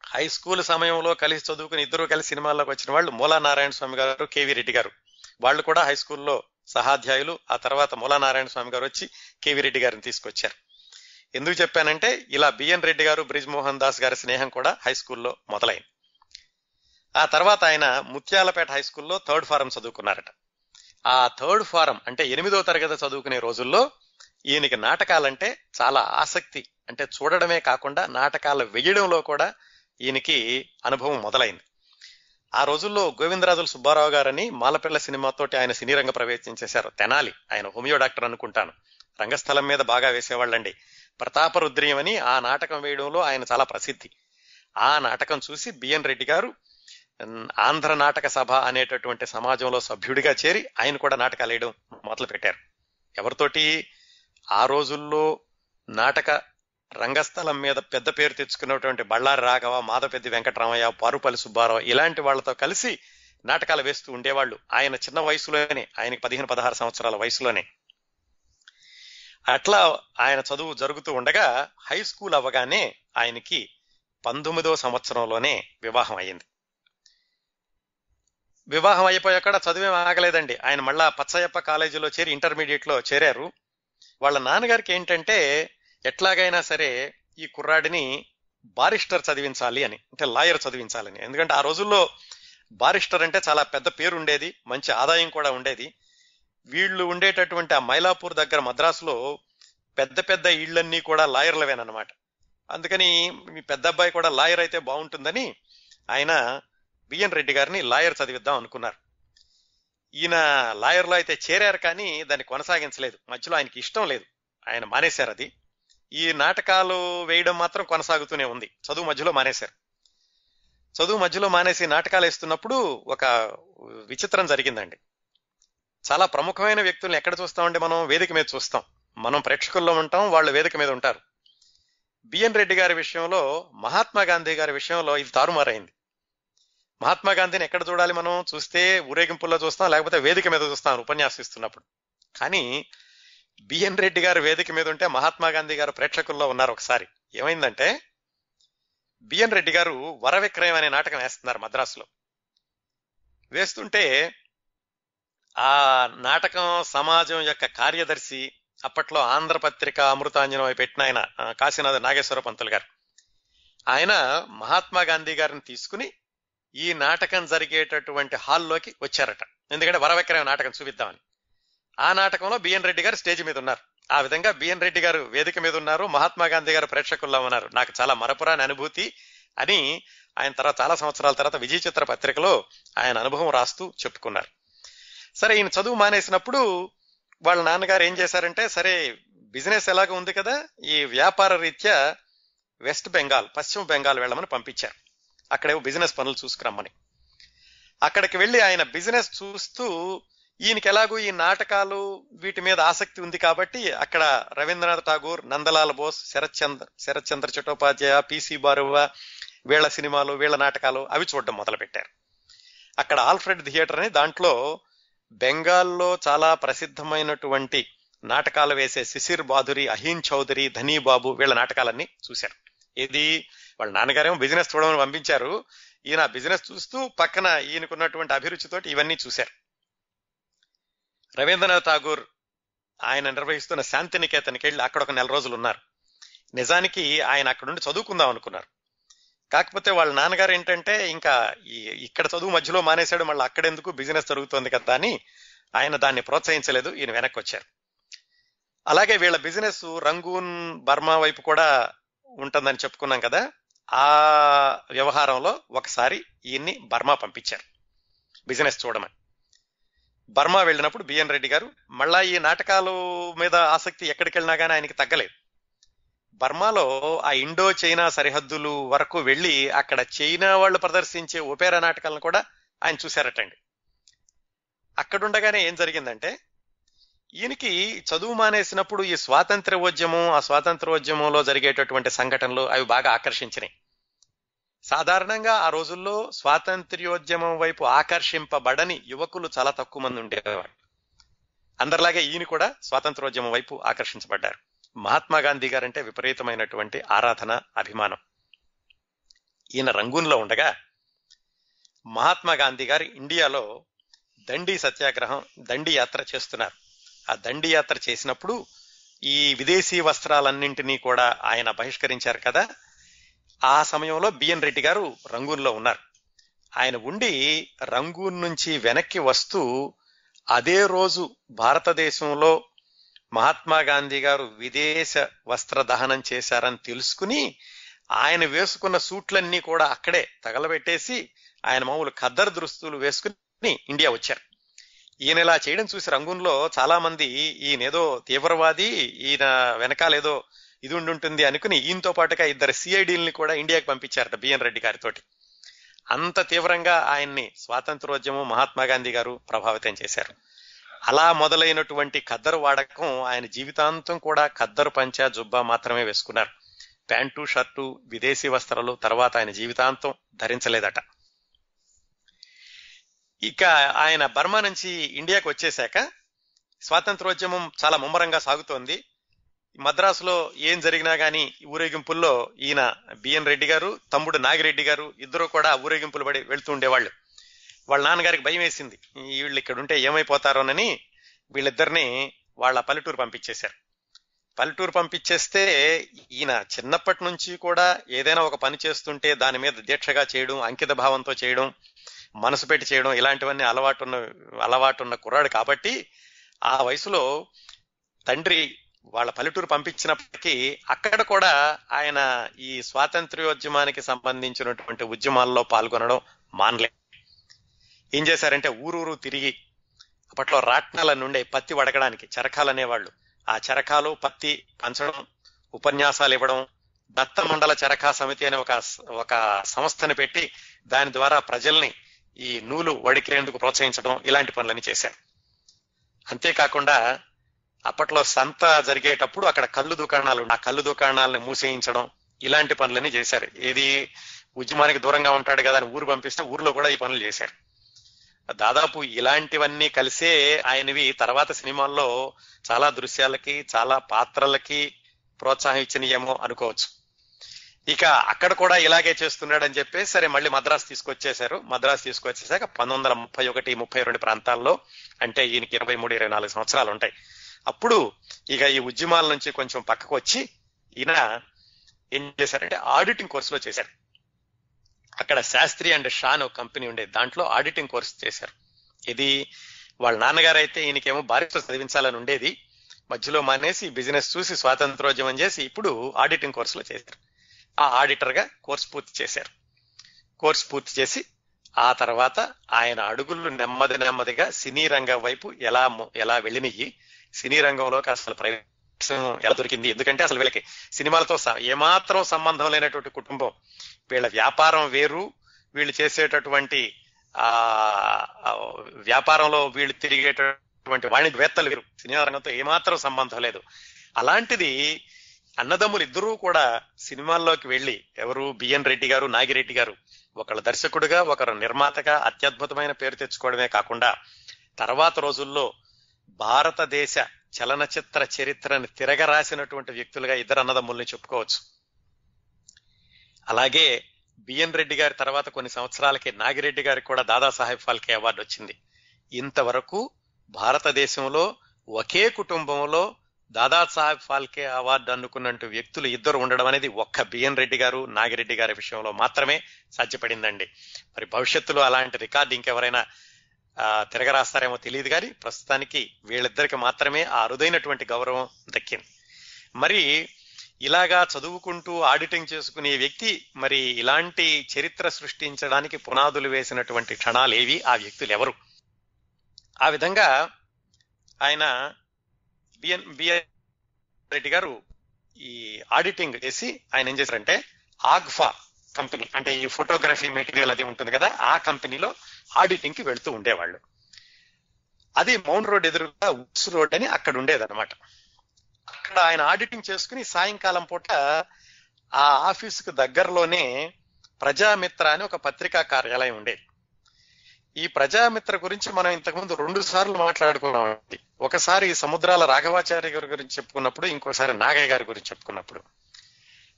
హై స్కూల్ సమయంలో కలిసి చదువుకుని ఇద్దరు కలిసి సినిమాల్లోకి వచ్చిన వాళ్ళు మూలా నారాయణ స్వామి గారు కేవీ రెడ్డి గారు. వాళ్ళు కూడా హై స్కూల్లో సహాధ్యాయులు. ఆ తర్వాత మూలా నారాయణ స్వామి గారు వచ్చి కేవీ రెడ్డి గారిని తీసుకొచ్చారు. ఎందుకు చెప్పానంటే ఇలా బిఎన్ రెడ్డి గారు బ్రిజ్ మోహన్ దాస్ గారి స్నేహం కూడా హై స్కూల్లో మొదలైంది. ఆ తర్వాత ఆయన ముత్యాలపేట హై స్కూల్లో థర్డ్ ఫారం చదువుకున్నారట. ఆ థర్డ్ ఫారం అంటే ఎనిమిదో తరగతి చదువుకునే రోజుల్లో ఈయనకి నాటకాలంటే చాలా ఆసక్తి. అంటే చూడడమే కాకుండా నాటకాలు వేయడంలో కూడా ఈయనకి అనుభవం మొదలైంది. ఆ రోజుల్లో గోవిందరాజుల సుబ్బారావు గారని మాలపిల్ల సినిమాతోటి ఆయన సినీ రంగ ప్రవేశం చేశారు. తెనాలి. ఆయన హోమియో డాక్టర్ అనుకుంటాను. రంగస్థలం మీద బాగా వేసేవాళ్ళండి. ప్రతాపరుద్రియం అని ఆ నాటకం వేయడంలో ఆయన చాలా ప్రసిద్ధి. ఆ నాటకం చూసి బిఎన్ రెడ్డి గారు ఆంధ్ర నాటక సభ అనేటటువంటి సమాజంలో సభ్యుడిగా చేరి ఆయన కూడా నాటకాలు వేయడం మొదలు పెట్టారు ఎవరితోటి? ఆ రోజుల్లో నాటక రంగస్థలం మీద పెద్ద పేరు తెచ్చుకున్నటువంటి బళ్ళారి రాఘవ మాధపెద్ది వెంకటరామయ్య పారుపల్లి సుబ్బారావు ఇలాంటి వాళ్ళతో కలిసి నాటకాలు వేస్తూ ఉండేవాళ్ళు. ఆయన చిన్న వయసులోనే ఆయనకి పదిహేను పదహారు సంవత్సరాల వయసులోనే. అట్లా ఆయన చదువు జరుగుతూ ఉండగా హై స్కూల్ అవ్వగానే ఆయనకి పంతొమ్మిదో సంవత్సరంలోనే వివాహం అయ్యింది. వివాహం అయిపోయాక చదువేం ఆగలేదండి. ఆయన మళ్ళా పచ్చయ్యప్ప కాలేజీలో చేరి ఇంటర్మీడియట్లో చేరారు. వాళ్ళ నాన్నగారికి ఏంటంటే ఎట్లాగైనా సరే ఈ కుర్రాడిని బారిస్టర్ చదివించాలి అని అంటే లాయర్ చదివించాలని ఎందుకంటే ఆ రోజుల్లో బారిస్టర్ అంటే చాలా పెద్ద పేరు ఉండేది మంచి ఆదాయం కూడా ఉండేది. వీళ్ళు ఉండేటటువంటి ఆ మైలాపూర్ దగ్గర మద్రాసులో పెద్ద పెద్ద ఇళ్ళన్నీ కూడా లాయర్లవేనమాట అందుకని మీ పెద్ద అబ్బాయి కూడా లాయర్ అయితే బాగుంటుందని ఆయన బిఎన్ రెడ్డి గారిని లాయర్ చదివిద్దాం అనుకున్నారు. ఈయన లాయర్లో అయితే చేరారు కానీ దాన్ని కొనసాగించలేదు. మధ్యలో ఆయనకి ఇష్టం లేదు. ఆయన మానేశారు అది. ఈ నాటకాలు వేయడం మాత్రం కొనసాగుతూనే ఉంది. చదువు మధ్యలో మానేశారు. చదువు మధ్యలో మానేసి నాటకాలు వేస్తున్నప్పుడు ఒక విచిత్రం జరిగిందండి. చాలా ప్రముఖమైన వ్యక్తుల్ని ఎక్కడ చూస్తామంటే మనం? వేదిక మీద చూస్తాం. మనం ప్రేక్షకుల్లో ఉంటాం వాళ్ళు వేదిక మీద ఉంటారు. బిఎన్ రెడ్డి గారి విషయంలో మహాత్మా గాంధీ గారి విషయంలో ఇది తారుమారైంది. మహాత్మా గాంధీని ఎక్కడ చూడాలి మనం? చూస్తే ఊరేగింపుల్లో చూస్తాం లేకపోతే వేదిక మీద చూస్తాం ఉపన్యాసిస్తున్నప్పుడు. కానీ బిఎన్ రెడ్డి గారు వేదిక మీద ఉంటే మహాత్మా గాంధీ గారు ప్రేక్షకుల్లో ఉన్నారు ఒకసారి. ఏమైందంటే బిఎన్ రెడ్డి గారు వర విక్రయం అనే నాటకం వేస్తున్నారు మద్రాసులో. వేస్తుంటే ఆ నాటకం సమాజం యొక్క కార్యదర్శి అప్పట్లో ఆంధ్రపత్రిక అమృతాంజనం పెట్టిన ఆయన కాశీనాథ నాగేశ్వర పంతులు గారు. ఆయన మహాత్మా గాంధీ గారిని తీసుకుని ఈ నాటకం జరిగేటటువంటి హాల్లోకి వచ్చారట. ఎందుకంటే వరవిక్రయం నాటకం చూపిద్దామని. ఆ నాటకంలో బిఎన్ రెడ్డి గారు స్టేజ్ మీద ఉన్నారు. ఆ విధంగా బిఎన్ రెడ్డి గారు వేదిక మీద ఉన్నారు మహాత్మా గాంధీ గారు ప్రేక్షకుల్లో ఉన్నారు. నాకు చాలా మరపురాని అనుభూతి అని ఆయన తర్వాత చాలా సంవత్సరాల తర్వాత విజయ చిత్ర పత్రికలో ఆయన అనుభవం రాస్తూ చెప్పుకున్నారు. సరే ఈయన చదువు మానేసినప్పుడు వాళ్ళ నాన్నగారు ఏం చేశారంటే సరే బిజినెస్ ఎలాగ ఉంది కదా ఈ వ్యాపార రీత్యా వెస్ట్ బెంగాల్ పశ్చిమ బెంగాల్ వెళ్ళమని పంపించారు. అక్కడేవో బిజినెస్ పనులు చూసుకురమ్మని. అక్కడికి వెళ్ళి ఆయన బిజినెస్ చూస్తూ ఈయనకి ఎలాగో ఈ నాటకాలు వీటి మీద ఆసక్తి ఉంది కాబట్టి అక్కడ రవీంద్రనాథ్ ఠాగూర్ నందలాల్ బోస్ శరత్ చంద్ర శరత్ చంద్ర చట్టోపాధ్యాయ పిసి బారువ వీళ్ళ సినిమాలు వీళ్ళ నాటకాలు అవి చూడడం మొదలుపెట్టారు. అక్కడ ఆల్ఫ్రెడ్ థియేటర్ అని దాంట్లో బెంగాల్లో చాలా ప్రసిద్ధమైనటువంటి నాటకాలు వేసే శిశిర్ బాధురి అహీన్ చౌదరి ధనీ బాబు వీళ్ళ నాటకాలన్నీ చూశారు. ఇది వాళ్ళ నాన్నగారేమో బిజినెస్ చూడమని పంపించారు. ఈయన బిజినెస్ చూస్తూ పక్కన ఈయనకున్నటువంటి అభిరుచితోటి ఇవన్నీ చూశారు. రవీంద్రనాథ్ ఠాగూర్ ఆయన నిర్వహిస్తున్న శాంతినికేతన్కి వెళ్ళి అక్కడ ఒక నెల రోజులు ఉన్నారు. నిజానికి ఆయన అక్కడ నుండి చదువుకుందాం అనుకున్నారు. కాకపోతే వాళ్ళ నాన్నగారు ఏంటంటే ఇంకా ఈ- ఇక్కడ చదువు మధ్యలో మానేశాడు మళ్ళీ అక్కడెందుకు బిజినెస్ జరుగుతోంది కదా అని ఆయన దాన్ని ప్రోత్సహించలేదు ఈయన వెనక్కి వచ్చారు అలాగే వీళ్ళ బిజినెస్ రంగూన్ బర్మా వైపు కూడా ఉంటుందని చెప్పుకున్నాం కదా ఆ వ్యవహారంలో ఒకసారి ఈయన్ని బర్మా పంపించారు బిజినెస్ చూడమని. బర్మా వెళ్ళినప్పుడు బిఎన్ రెడ్డి గారు మళ్ళా ఈ నాటకాలు మీద ఆసక్తి ఎక్కడికి వెళ్ళినా కానీ ఆయనకి తగ్గలేదు. బర్మాలో ఆ ఇండో చైనా సరిహద్దులు వరకు వెళ్ళి అక్కడ చైనా వాళ్ళు ప్రదర్శించే ఒపేరా నాటకాలను కూడా ఆయన చూశారటండి. అక్కడుండగానే ఏం జరిగిందంటే ఈయనకి చదువు మానేసినప్పుడు ఈ స్వాతంత్ర్యోద్యమం ఆ స్వాతంత్ర్యోద్యమంలో జరిగేటటువంటి సంఘటనలు అవి బాగా ఆకర్షించినాయి. సాధారణంగా ఆ రోజుల్లో స్వాతంత్ర్యోద్యమం వైపు ఆకర్షింపబడని యువకులు చాలా తక్కువ మంది ఉండేవారు. అందరిలాగే ఈయన కూడా స్వాతంత్రోద్యమం వైపు ఆకర్షించబడ్డారు. మహాత్మా గాంధీ గారంటే విపరీతమైనటువంటి ఆరాధన అభిమానం. ఈయన రంగూన్లో ఉండగా మహాత్మా గాంధీ గారు ఇండియాలో దండి సత్యాగ్రహం దండి యాత్ర చేస్తున్నారు. ఆ దండి యాత్ర చేసినప్పుడు ఈ విదేశీ వస్త్రాలన్నింటినీ కూడా ఆయన బహిష్కరించారు కదా ఆ సమయంలో బిఎన్ రెడ్డి గారు రంగూన్లో ఉన్నారు. ఆయన ఉండి రంగూన్ నుంచి వెనక్కి వస్తూ అదే రోజు భారతదేశంలో మహాత్మా గాంధీ గారు విదేశ వస్త్ర దహనం చేశారని తెలుసుకుని ఆయన వేసుకున్న సూట్లన్నీ కూడా అక్కడే తగలబెట్టేసి ఆయన మామూలు ఖద్దరు దుస్తులు వేసుకుని ఇండియా వచ్చారు. ఈయన ఇలా చేయడం చూసి రంగూన్లో చాలా మంది ఈయనేదో తీవ్రవాది ఈయన వెనకాలేదో ఇది ఉండి ఉంటుంది అనుకుని ఈయనతో పాటుగా ఇద్దరు సిఐడిల్ని కూడా ఇండియాకి పంపించారట బిఎన్ రెడ్డి గారితో అంత తీవ్రంగా ఆయన్ని స్వాతంత్రోద్యమం మహాత్మా గాంధీ గారు ప్రభావితం చేశారు. అలా మొదలైనటువంటి ఖద్దరు వాడకం ఆయన జీవితాంతం కూడా ఖద్దరు పంచా జుబ్బా మాత్రమే వేసుకున్నారు. ప్యాంటు షర్టు విదేశీ వస్త్రాలు తర్వాత ఆయన జీవితాంతం ధరించలేదట. ఇక ఆయన బర్మా నుంచి ఇండియాకి వచ్చేశాక స్వాతంత్రోద్యమం చాలా ముమ్మరంగా సాగుతోంది. మద్రాసులో ఏం జరిగినా కానీ ఊరేగింపుల్లో ఈయన బిఎన్ రెడ్డి గారు తమ్ముడు నాగిరెడ్డి గారు ఇద్దరు కూడా ఊరేగింపులు పడి వెళ్తూ ఉండేవాళ్ళు. వాళ్ళ నాన్నగారికి భయం వేసింది. వీళ్ళు ఇక్కడ ఉంటే ఏమైపోతారోనని వీళ్ళిద్దరిని వాళ్ళ పల్లెటూరు పంపించేశారు. పల్లెటూరు పంపించేస్తే ఈయన చిన్నప్పటి నుంచి కూడా ఏదైనా ఒక పని చేస్తుంటే దాని మీద దీక్షగా చేయడం అంకిత భావంతో చేయడం మనసు పెట్టి చేయడం ఇలాంటివన్నీ అలవాటున్న అలవాటున్న కుర్రాడు కాబట్టి ఆ వయసులో తండ్రి వాళ్ళ పల్లెటూరు పంపించినప్పటికీ అక్కడ కూడా ఆయన ఈ స్వాతంత్ర్యోద్యమానికి సంబంధించినటువంటి ఉద్యమాల్లో పాల్గొనడం మానలే. ఏం చేశారంటే ఊరూరు తిరిగి అప్పట్లో రాట్నాల నుండి పత్తి వడకడానికి చరకాలు అనేవాళ్ళు. ఆ చరకాలు పత్తి పంచడం ఉపన్యాసాలు ఇవ్వడం దత్త మండల చరకా సమితి అనే ఒక ఒక సంస్థని పెట్టి దాని ద్వారా ప్రజల్ని ఈ నూలు వడికేందుకు ప్రోత్సహించడం ఇలాంటి పనులన్నీ చేశారు. అంతేకాకుండా అప్పట్లో సంత జరిగేటప్పుడు అక్కడ కళ్ళు దుకాణాలు ఆ కళ్ళు దుకాణాలను మూసేయించడం ఇలాంటి పనులన్నీ చేశారు. ఏది ఉద్యమానికి దూరంగా ఉంటాడు కదా అని ఊరు పంపిస్తే ఊర్లో కూడా ఈ పనులు చేశారు. దాదాపు ఇలాంటివన్నీ కలిసే ఆయనవి తర్వాత సినిమాల్లో చాలా దృశ్యాలకి చాలా పాత్రలకి ప్రోత్సాహం ఇచ్చినయేమో అనుకోవచ్చు. ఇక అక్కడ కూడా ఇలాగే చేస్తున్నాడని చెప్పేసి సరే మళ్ళీ మద్రాసు తీసుకొచ్చేశారు. మద్రాసు తీసుకొచ్చేసాక పంతొమ్మిది వందల ముప్పై ఒకటి ముప్పై రెండు ప్రాంతాల్లో అంటే ఈయనకి ఇరవై మూడు ఇరవై నాలుగు సంవత్సరాలు ఉంటాయి. అప్పుడు ఇక ఈ ఉద్యమాల నుంచి కొంచెం పక్కకు వచ్చి ఈయన ఏం చేశారంటే ఆడిటింగ్ కోర్సులో చేశారు. అక్కడ శాస్త్రి అండ్ షాన్ ఒక కంపెనీ ఉండేది దాంట్లో ఆడిటింగ్ కోర్స్ చేశారు. ఇది వాళ్ళ నాన్నగారు అయితే ఈయనకేమో భార్యతో చదివించాలని ఉండేది. మధ్యలో మానేసి బిజినెస్ చూసి స్వాతంత్రోద్యమం చేసి ఇప్పుడు ఆడిటింగ్ కోర్సులో చేశారు. ఆ ఆడిటర్గా కోర్స్ పూర్తి చేశారు. కోర్స్ పూర్తి చేసి ఆ తర్వాత ఆయన అడుగులు నెమ్మది నెమ్మదిగా సినీ రంగం వైపు ఎలా ఎలా వెళ్ళినయ్యి సినీ రంగంలోకి అసలు ప్రవేశం ఎలా దొరికింది? ఎందుకంటే అసలు వీళ్ళకి సినిమాలతో ఏమాత్రం సంబంధం లేనటువంటి కుటుంబం. వీళ్ళ వ్యాపారం వేరు వీళ్ళు చేసేటటువంటి ఆ వ్యాపారంలో వీళ్ళు తిరిగేటటువంటి వాణిజ్యవేత్తలు వేరు. సినిమా రంగంతో ఏమాత్రం సంబంధం లేదు. అలాంటిది అన్నదమ్ములు ఇద్దరూ కూడా సినిమాల్లోకి వెళ్ళి ఎవరు? బిఎన్ రెడ్డి గారు నాగిరెడ్డి గారు. ఒకరు దర్శకుడుగా ఒకరు నిర్మాతగా అత్యద్భుతమైన పేరు తెచ్చుకోవడమే కాకుండా తర్వాత రోజుల్లో భారతదేశ చలనచిత్ర చరిత్రను తిరగరాసినటువంటి వ్యక్తులుగా ఇద్దరు అన్నదమ్ముల్ని చెప్పుకోవచ్చు. అలాగే బిఎన్ రెడ్డి గారి తర్వాత కొన్ని సంవత్సరాలకి నాగిరెడ్డి గారికి కూడా దాదాసాహెబ్ ఫాల్కే అవార్డు వచ్చింది. ఇంతవరకు భారతదేశంలో ఒకే కుటుంబంలో దాదాసాహెబ్ ఫాల్కే అవార్డు అనుకున్నట్టు వ్యక్తులు ఇద్దరు ఉండడం అనేది ఒక్క బిఎన్ రెడ్డి గారు నాగిరెడ్డి గారి విషయంలో మాత్రమే సాధ్యపడిందండి. మరి భవిష్యత్తులో అలాంటి రికార్డు ఇంకెవరైనా తిరగరాస్తారేమో తెలియదు కానీ ప్రస్తుతానికి వీళ్ళిద్దరికి మాత్రమే ఆ అరుదైనటువంటి గౌరవం దక్కింది. మరి ఇలాగా చదువుకుంటూ ఆడిటింగ్ చేసుకునే వ్యక్తి మరి ఇలాంటి చరిత్ర సృష్టించడానికి పునాదులు వేసినటువంటి క్షణాలు ఏవి? ఆ వ్యక్తులు ఎవరు? ఆ విధంగా ఆయన బిఎన్ బిఎన్ రెడ్డి గారు ఈ ఆడిటింగ్ చేసి ఆయన ఏం చేశారంటే ఆగ్ఫా కంపెనీ అంటే ఈ ఫోటోగ్రఫీ మెటీరియల్ అది ఉంటుంది కదా ఆ కంపెనీలో ఆడిటింగ్కి వెళ్తూ ఉండేవాళ్ళు. అది మౌంట్ రోడ్ ఎదురుగా ఉడ్స్ రోడ్ అని అక్కడ ఉండేదన్నమాట. అక్కడ ఆయన ఆడిటింగ్ చేసుకుని సాయంకాలం పూట ఆ ఆఫీసుకు దగ్గరలోనే ప్రజామిత్ర అని ఒక పత్రికా కార్యాలయం ఉండేది. ఈ ప్రజామిత్ర గురించి మనం ఇంతకుముందు రెండు సార్లు మాట్లాడుకున్నాం ఒకసారి సముద్రాల రాఘవాచార్య గారి గురించి చెప్పుకున్నప్పుడు ఇంకోసారి నాగయ్య గారి గురించి చెప్పుకున్నప్పుడు.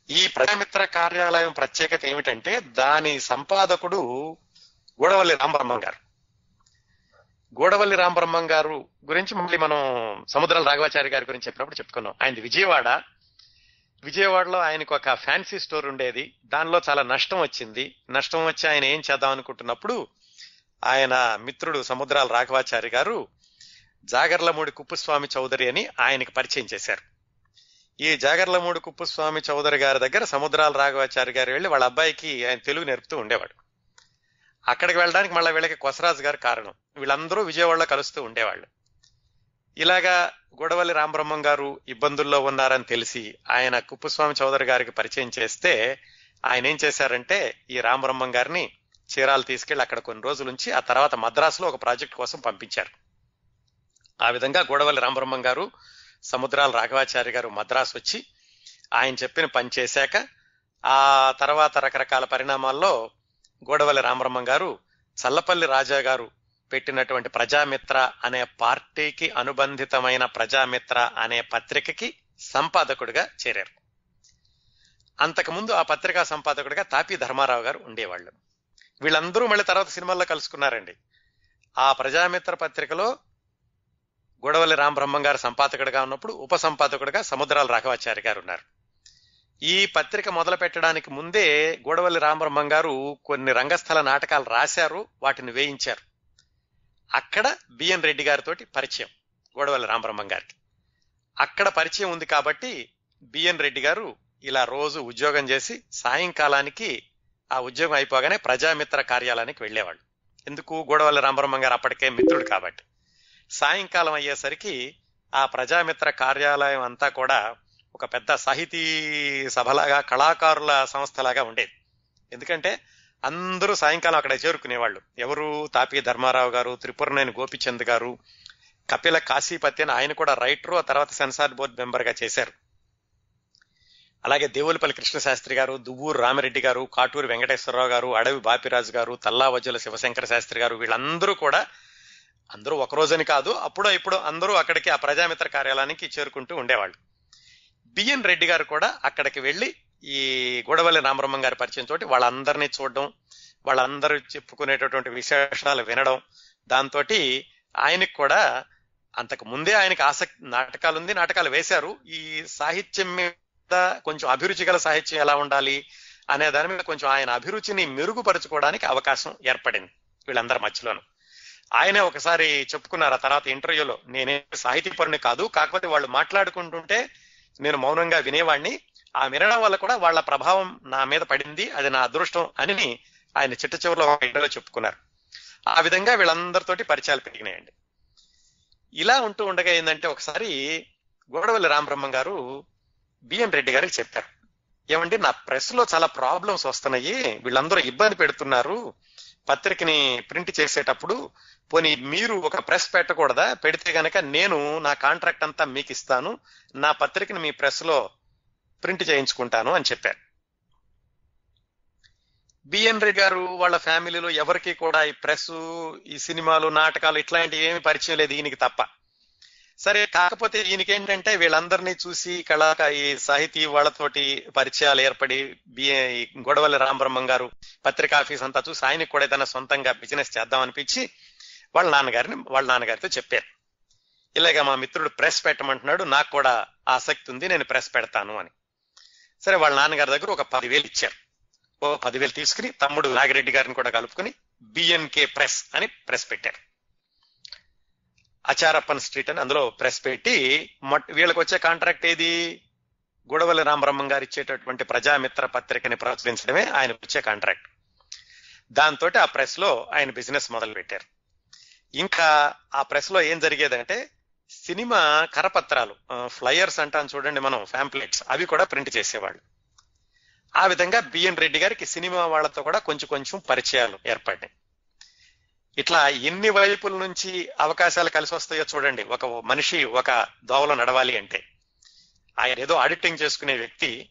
ఈ ప్రజామిత్ర కార్యాలయం ప్రత్యేకత ఏమిటంటే దాని సంపాదకుడు గూడవల్లి రామబ్రహ్మం గారు. గూడవల్లి రామబ్రహ్మం గారు గురించి మళ్ళీ మనం సముద్రాల రాఘవాచార్య గారి గురించి చెప్పినప్పుడు చెప్పుకున్నాం. ఆయన విజయవాడ. విజయవాడలో ఆయనకు ఒక ఫ్యాన్సీ స్టోర్ ఉండేది. దానిలో చాలా నష్టం వచ్చింది. నష్టం వచ్చి ఆయన ఏం చేద్దాం అనుకుంటున్నప్పుడు ఆయన మిత్రుడు సముద్రాల రాఘవాచారి గారు జాగర్లమూడి కుప్పుస్వామి చౌదరి అని ఆయనకి పరిచయం చేశారు. ఈ జాగర్లమూడి కుప్పుస్వామి చౌదరి గారి దగ్గర సముద్రాల రాఘవాచారి గారు వెళ్ళి వాళ్ళ అబ్బాయికి ఆయన తెలుగు నేర్పుతూ ఉండేవాడు. అక్కడికి వెళ్ళడానికి మళ్ళీ వీళ్ళకి కొసరాజు గారు కారణం. వీళ్ళందరూ విజయవాడలో కలుస్తూ ఉండేవాళ్ళు. ఇలాగా గొడవల్లి రామబ్రహ్మం గారు ఇబ్బందుల్లో ఉన్నారని తెలిసి ఆయన కుప్పుస్వామి చౌదరి గారికి పరిచయం చేస్తే ఆయన ఏం చేశారంటే ఈ రామబ్రహ్మం గారిని చీరాలు తీసుకెళ్ళి అక్కడ కొన్ని రోజుల నుంచి ఆ తర్వాత మద్రాసులో ఒక ప్రాజెక్ట్ కోసం పంపించారు. ఆ విధంగా గోడవల్లి రామబ్రహ్మం గారు సముద్రాల రాఘవాచార్య గారు మద్రాసు వచ్చి ఆయన చెప్పిన పని చేశాక ఆ తర్వాత రకరకాల పరిణామాల్లో గోడవల్లి రామరమ్మ గారు చల్లపల్లి రాజా గారు పెట్టినటువంటి ప్రజామిత్ర అనే పార్టీకి అనుబంధితమైన ప్రజామిత్ర అనే పత్రికకి సంపాదకుడిగా చేరారు. అంతకుముందు ఆ పత్రికా సంపాదకుడిగా తాపి ధర్మారావు గారు ఉండేవాళ్ళు. వీళ్ళందరూ మళ్ళీ తర్వాత సినిమాల్లో కలుసుకున్నారండి. ఆ ప్రజామిత్ర పత్రికలో గొడవల్లి రామబ్రహ్మం గారు సంపాదకుడిగా ఉన్నప్పుడు ఉప సంపాదకుడిగా సముద్రాల రాఘవాచారి గారు ఉన్నారు. ఈ పత్రిక మొదలు పెట్టడానికి ముందే గూడవల్లి రామబ్రహ్మం గారు కొన్ని రంగస్థల నాటకాలు రాశారు వాటిని వేయించారు. అక్కడ బిఎన్ రెడ్డి గారితో పరిచయం గోడవల్లి రామబ్రహ్మం గారికి. అక్కడ పరిచయం ఉంది కాబట్టి బిఎన్ రెడ్డి గారు ఇలా రోజు ఉద్యోగం చేసి సాయంకాలానికి ఆ ఉద్యోగం అయిపోగానే ప్రజామిత్ర కార్యాలయానికి వెళ్ళేవాళ్ళు ఎందుకు? గూడవల్లి రామబ్రహ్మం గారు అప్పటికే మిత్రుడు కాబట్టి. సాయంకాలం అయ్యేసరికి ఆ ప్రజామిత్ర కార్యాలయం అంతా కూడా ఒక పెద్ద సాహితీ సభలాగా కళాకారుల సంస్థలాగా ఉండేది. ఎందుకంటే అందరూ సాయంకాలం అక్కడ చేరుకునేవాళ్ళు. ఎవరు తాపి ధర్మారావు గారు త్రిపురనేని గోపిచంద్ గారు కపిల కాశీపతి అని ఆయన కూడా రైటరు ఆ తర్వాత సెన్సార్ బోర్డు మెంబర్గా చేశారు. అలాగే దేవులపల్లి కృష్ణశాస్త్రి గారు దువ్వూరు రామిరెడ్డి గారు కాటూరు వెంకటేశ్వరరావు గారు అడవి బాపిరాజు గారు తల్లావజుల శివశంకర శాస్త్రి గారు వీళ్ళందరూ కూడా అందరూ ఒక రోజని కాదు అప్పుడో ఇప్పుడు అందరూ అక్కడికి ఆ ప్రజామిత్ర కార్యాలయానికి చేరుకుంటూ ఉండేవాళ్ళు. బిఎన్ రెడ్డి గారు కూడా అక్కడికి వెళ్ళి ఈ గొడవల్లి రామబ్రహ్మం గారి పరిచయం తోటి వాళ్ళందరినీ చూడడం వాళ్ళందరూ చెప్పుకునేటటువంటి విశేషాలు వినడం దాంతో ఆయనకు కూడా అంతకు ముందే ఆయనకి ఆసక్తి నాటకాలు ఉంది నాటకాలు వేశారు. ఈ సాహిత్యం మీద కొంచెం అభిరుచి గల సాహిత్యం ఎలా ఉండాలి అనే దాని మీద కొంచెం ఆయన అభిరుచిని మెరుగుపరచుకోవడానికి అవకాశం ఏర్పడింది వీళ్ళందరి మధ్యలోను. ఆయనే ఒకసారి చెప్పుకున్నారు ఆ తర్వాత ఇంటర్వ్యూలో నేనే సాహితీపరుని కాదు కాకపోతే వాళ్ళు మాట్లాడుకుంటుంటే నేను మౌనంగా వినేవాడిని ఆ వినడం వల్ల కూడా వాళ్ళ ప్రభావం నా మీద పడింది. అది నా అదృష్టం అని ఆయన చిట్ట చివరిలో ఇంటర్లో చెప్పుకున్నారు. ఆ విధంగా వీళ్ళందరితోటి పరిచయాలు పెరిగినాయండి. ఇలా ఉంటూ ఉండగా ఏంటంటే ఒకసారి గోడవల్లి రామబ్రహ్మం గారు బిఎన్ రెడ్డి గారికి చెప్పారు. ఏమండి నా ప్రెస్లో చాలా ప్రాబ్లమ్స్ వస్తున్నాయి. వీళ్ళందరూ ఇబ్బంది పెడుతున్నారు. పత్రికని ప్రింట్ చేసేటప్పుడు పోనీ మీరు ఒక ప్రెస్ పెట్టకూడదా? పెడితే గనక నేను నా కాంట్రాక్ట్ అంతా మీకు ఇస్తాను నా పత్రికని మీ ప్రెస్లో ప్రింట్ చేయించుకుంటాను అని చెప్పారు. బిఎన్ రెడ్డి గారు వాళ్ళ ఫ్యామిలీలో ఎవరికి కూడా ఈ ప్రెస్ ఈ సినిమాలు నాటకాలు ఇట్లాంటివి ఏమి పరిచయం లేదు ఈయనకి తప్ప. సరే కాకపోతే ఈయనకేంటంటే వీళ్ళందరినీ చూసి కళాక ఈ సాహితీ వాళ్ళతోటి పరిచయాలు ఏర్పడి బిఏ గొడవల్లి రామబ్రహ్మం గారు పత్రికా ఆఫీస్ అంతా చూసి ఆయనకు కూడా ఏదైనా సొంతంగా బిజినెస్ చేద్దాం అనిపించి వాళ్ళ నాన్నగారిని వాళ్ళ నాన్నగారితో చెప్పారు. ఇలాగ మా మిత్రుడు ప్రెస్ పెట్టమంటున్నాడు నాకు కూడా ఆసక్తి ఉంది నేను ప్రెస్ పెడతాను అని. సరే వాళ్ళ నాన్నగారి దగ్గర ఒక పదివేలు ఇచ్చారు. ఓ పదివేలు తీసుకుని తమ్ముడు నాగిరెడ్డి గారిని కూడా కలుపుకుని బిఎన్కే ప్రెస్ అని ప్రెస్ పెట్టారు. అచారప్పన్ స్ట్రీట్ అని అందులో ప్రెస్ పెట్టి వీళ్ళకి వచ్చే కాంట్రాక్ట్ ఏది? గొడవల రామబ్రహ్మం గారు ఇచ్చేటటువంటి ప్రజామిత్ర పత్రికని ప్రచురించడమే ఆయన వచ్చే కాంట్రాక్ట్. దాంతో ఆ ప్రెస్లో ఆయన బిజినెస్ మొదలు పెట్టారు ఇంకా ఆ ప్రెస్లో ఏం జరిగేదంటే సినిమా కరపత్రాలు ఫ్లయర్స్ అంటాను చూడండి మనం ఫ్యాంప్లెట్స్ అవి కూడా ప్రింట్ చేసేవాళ్ళు. ఆ విధంగా బిఎన్ రెడ్డి గారికి సినిమా వాళ్ళతో కూడా కొంచెం కొంచెం పరిచయాలు ఏర్పడ్డాయి. ఇట్లా ఎన్ని వైపుల నుంచి అవకాశాలు కలిసి వస్తాయో చూడండి. ఒక మనిషి ఒక దోవలో నడవాలి అంటే. ఆయన ఏదో ఆడిటింగ్ చేసుకునే వ్యక్తి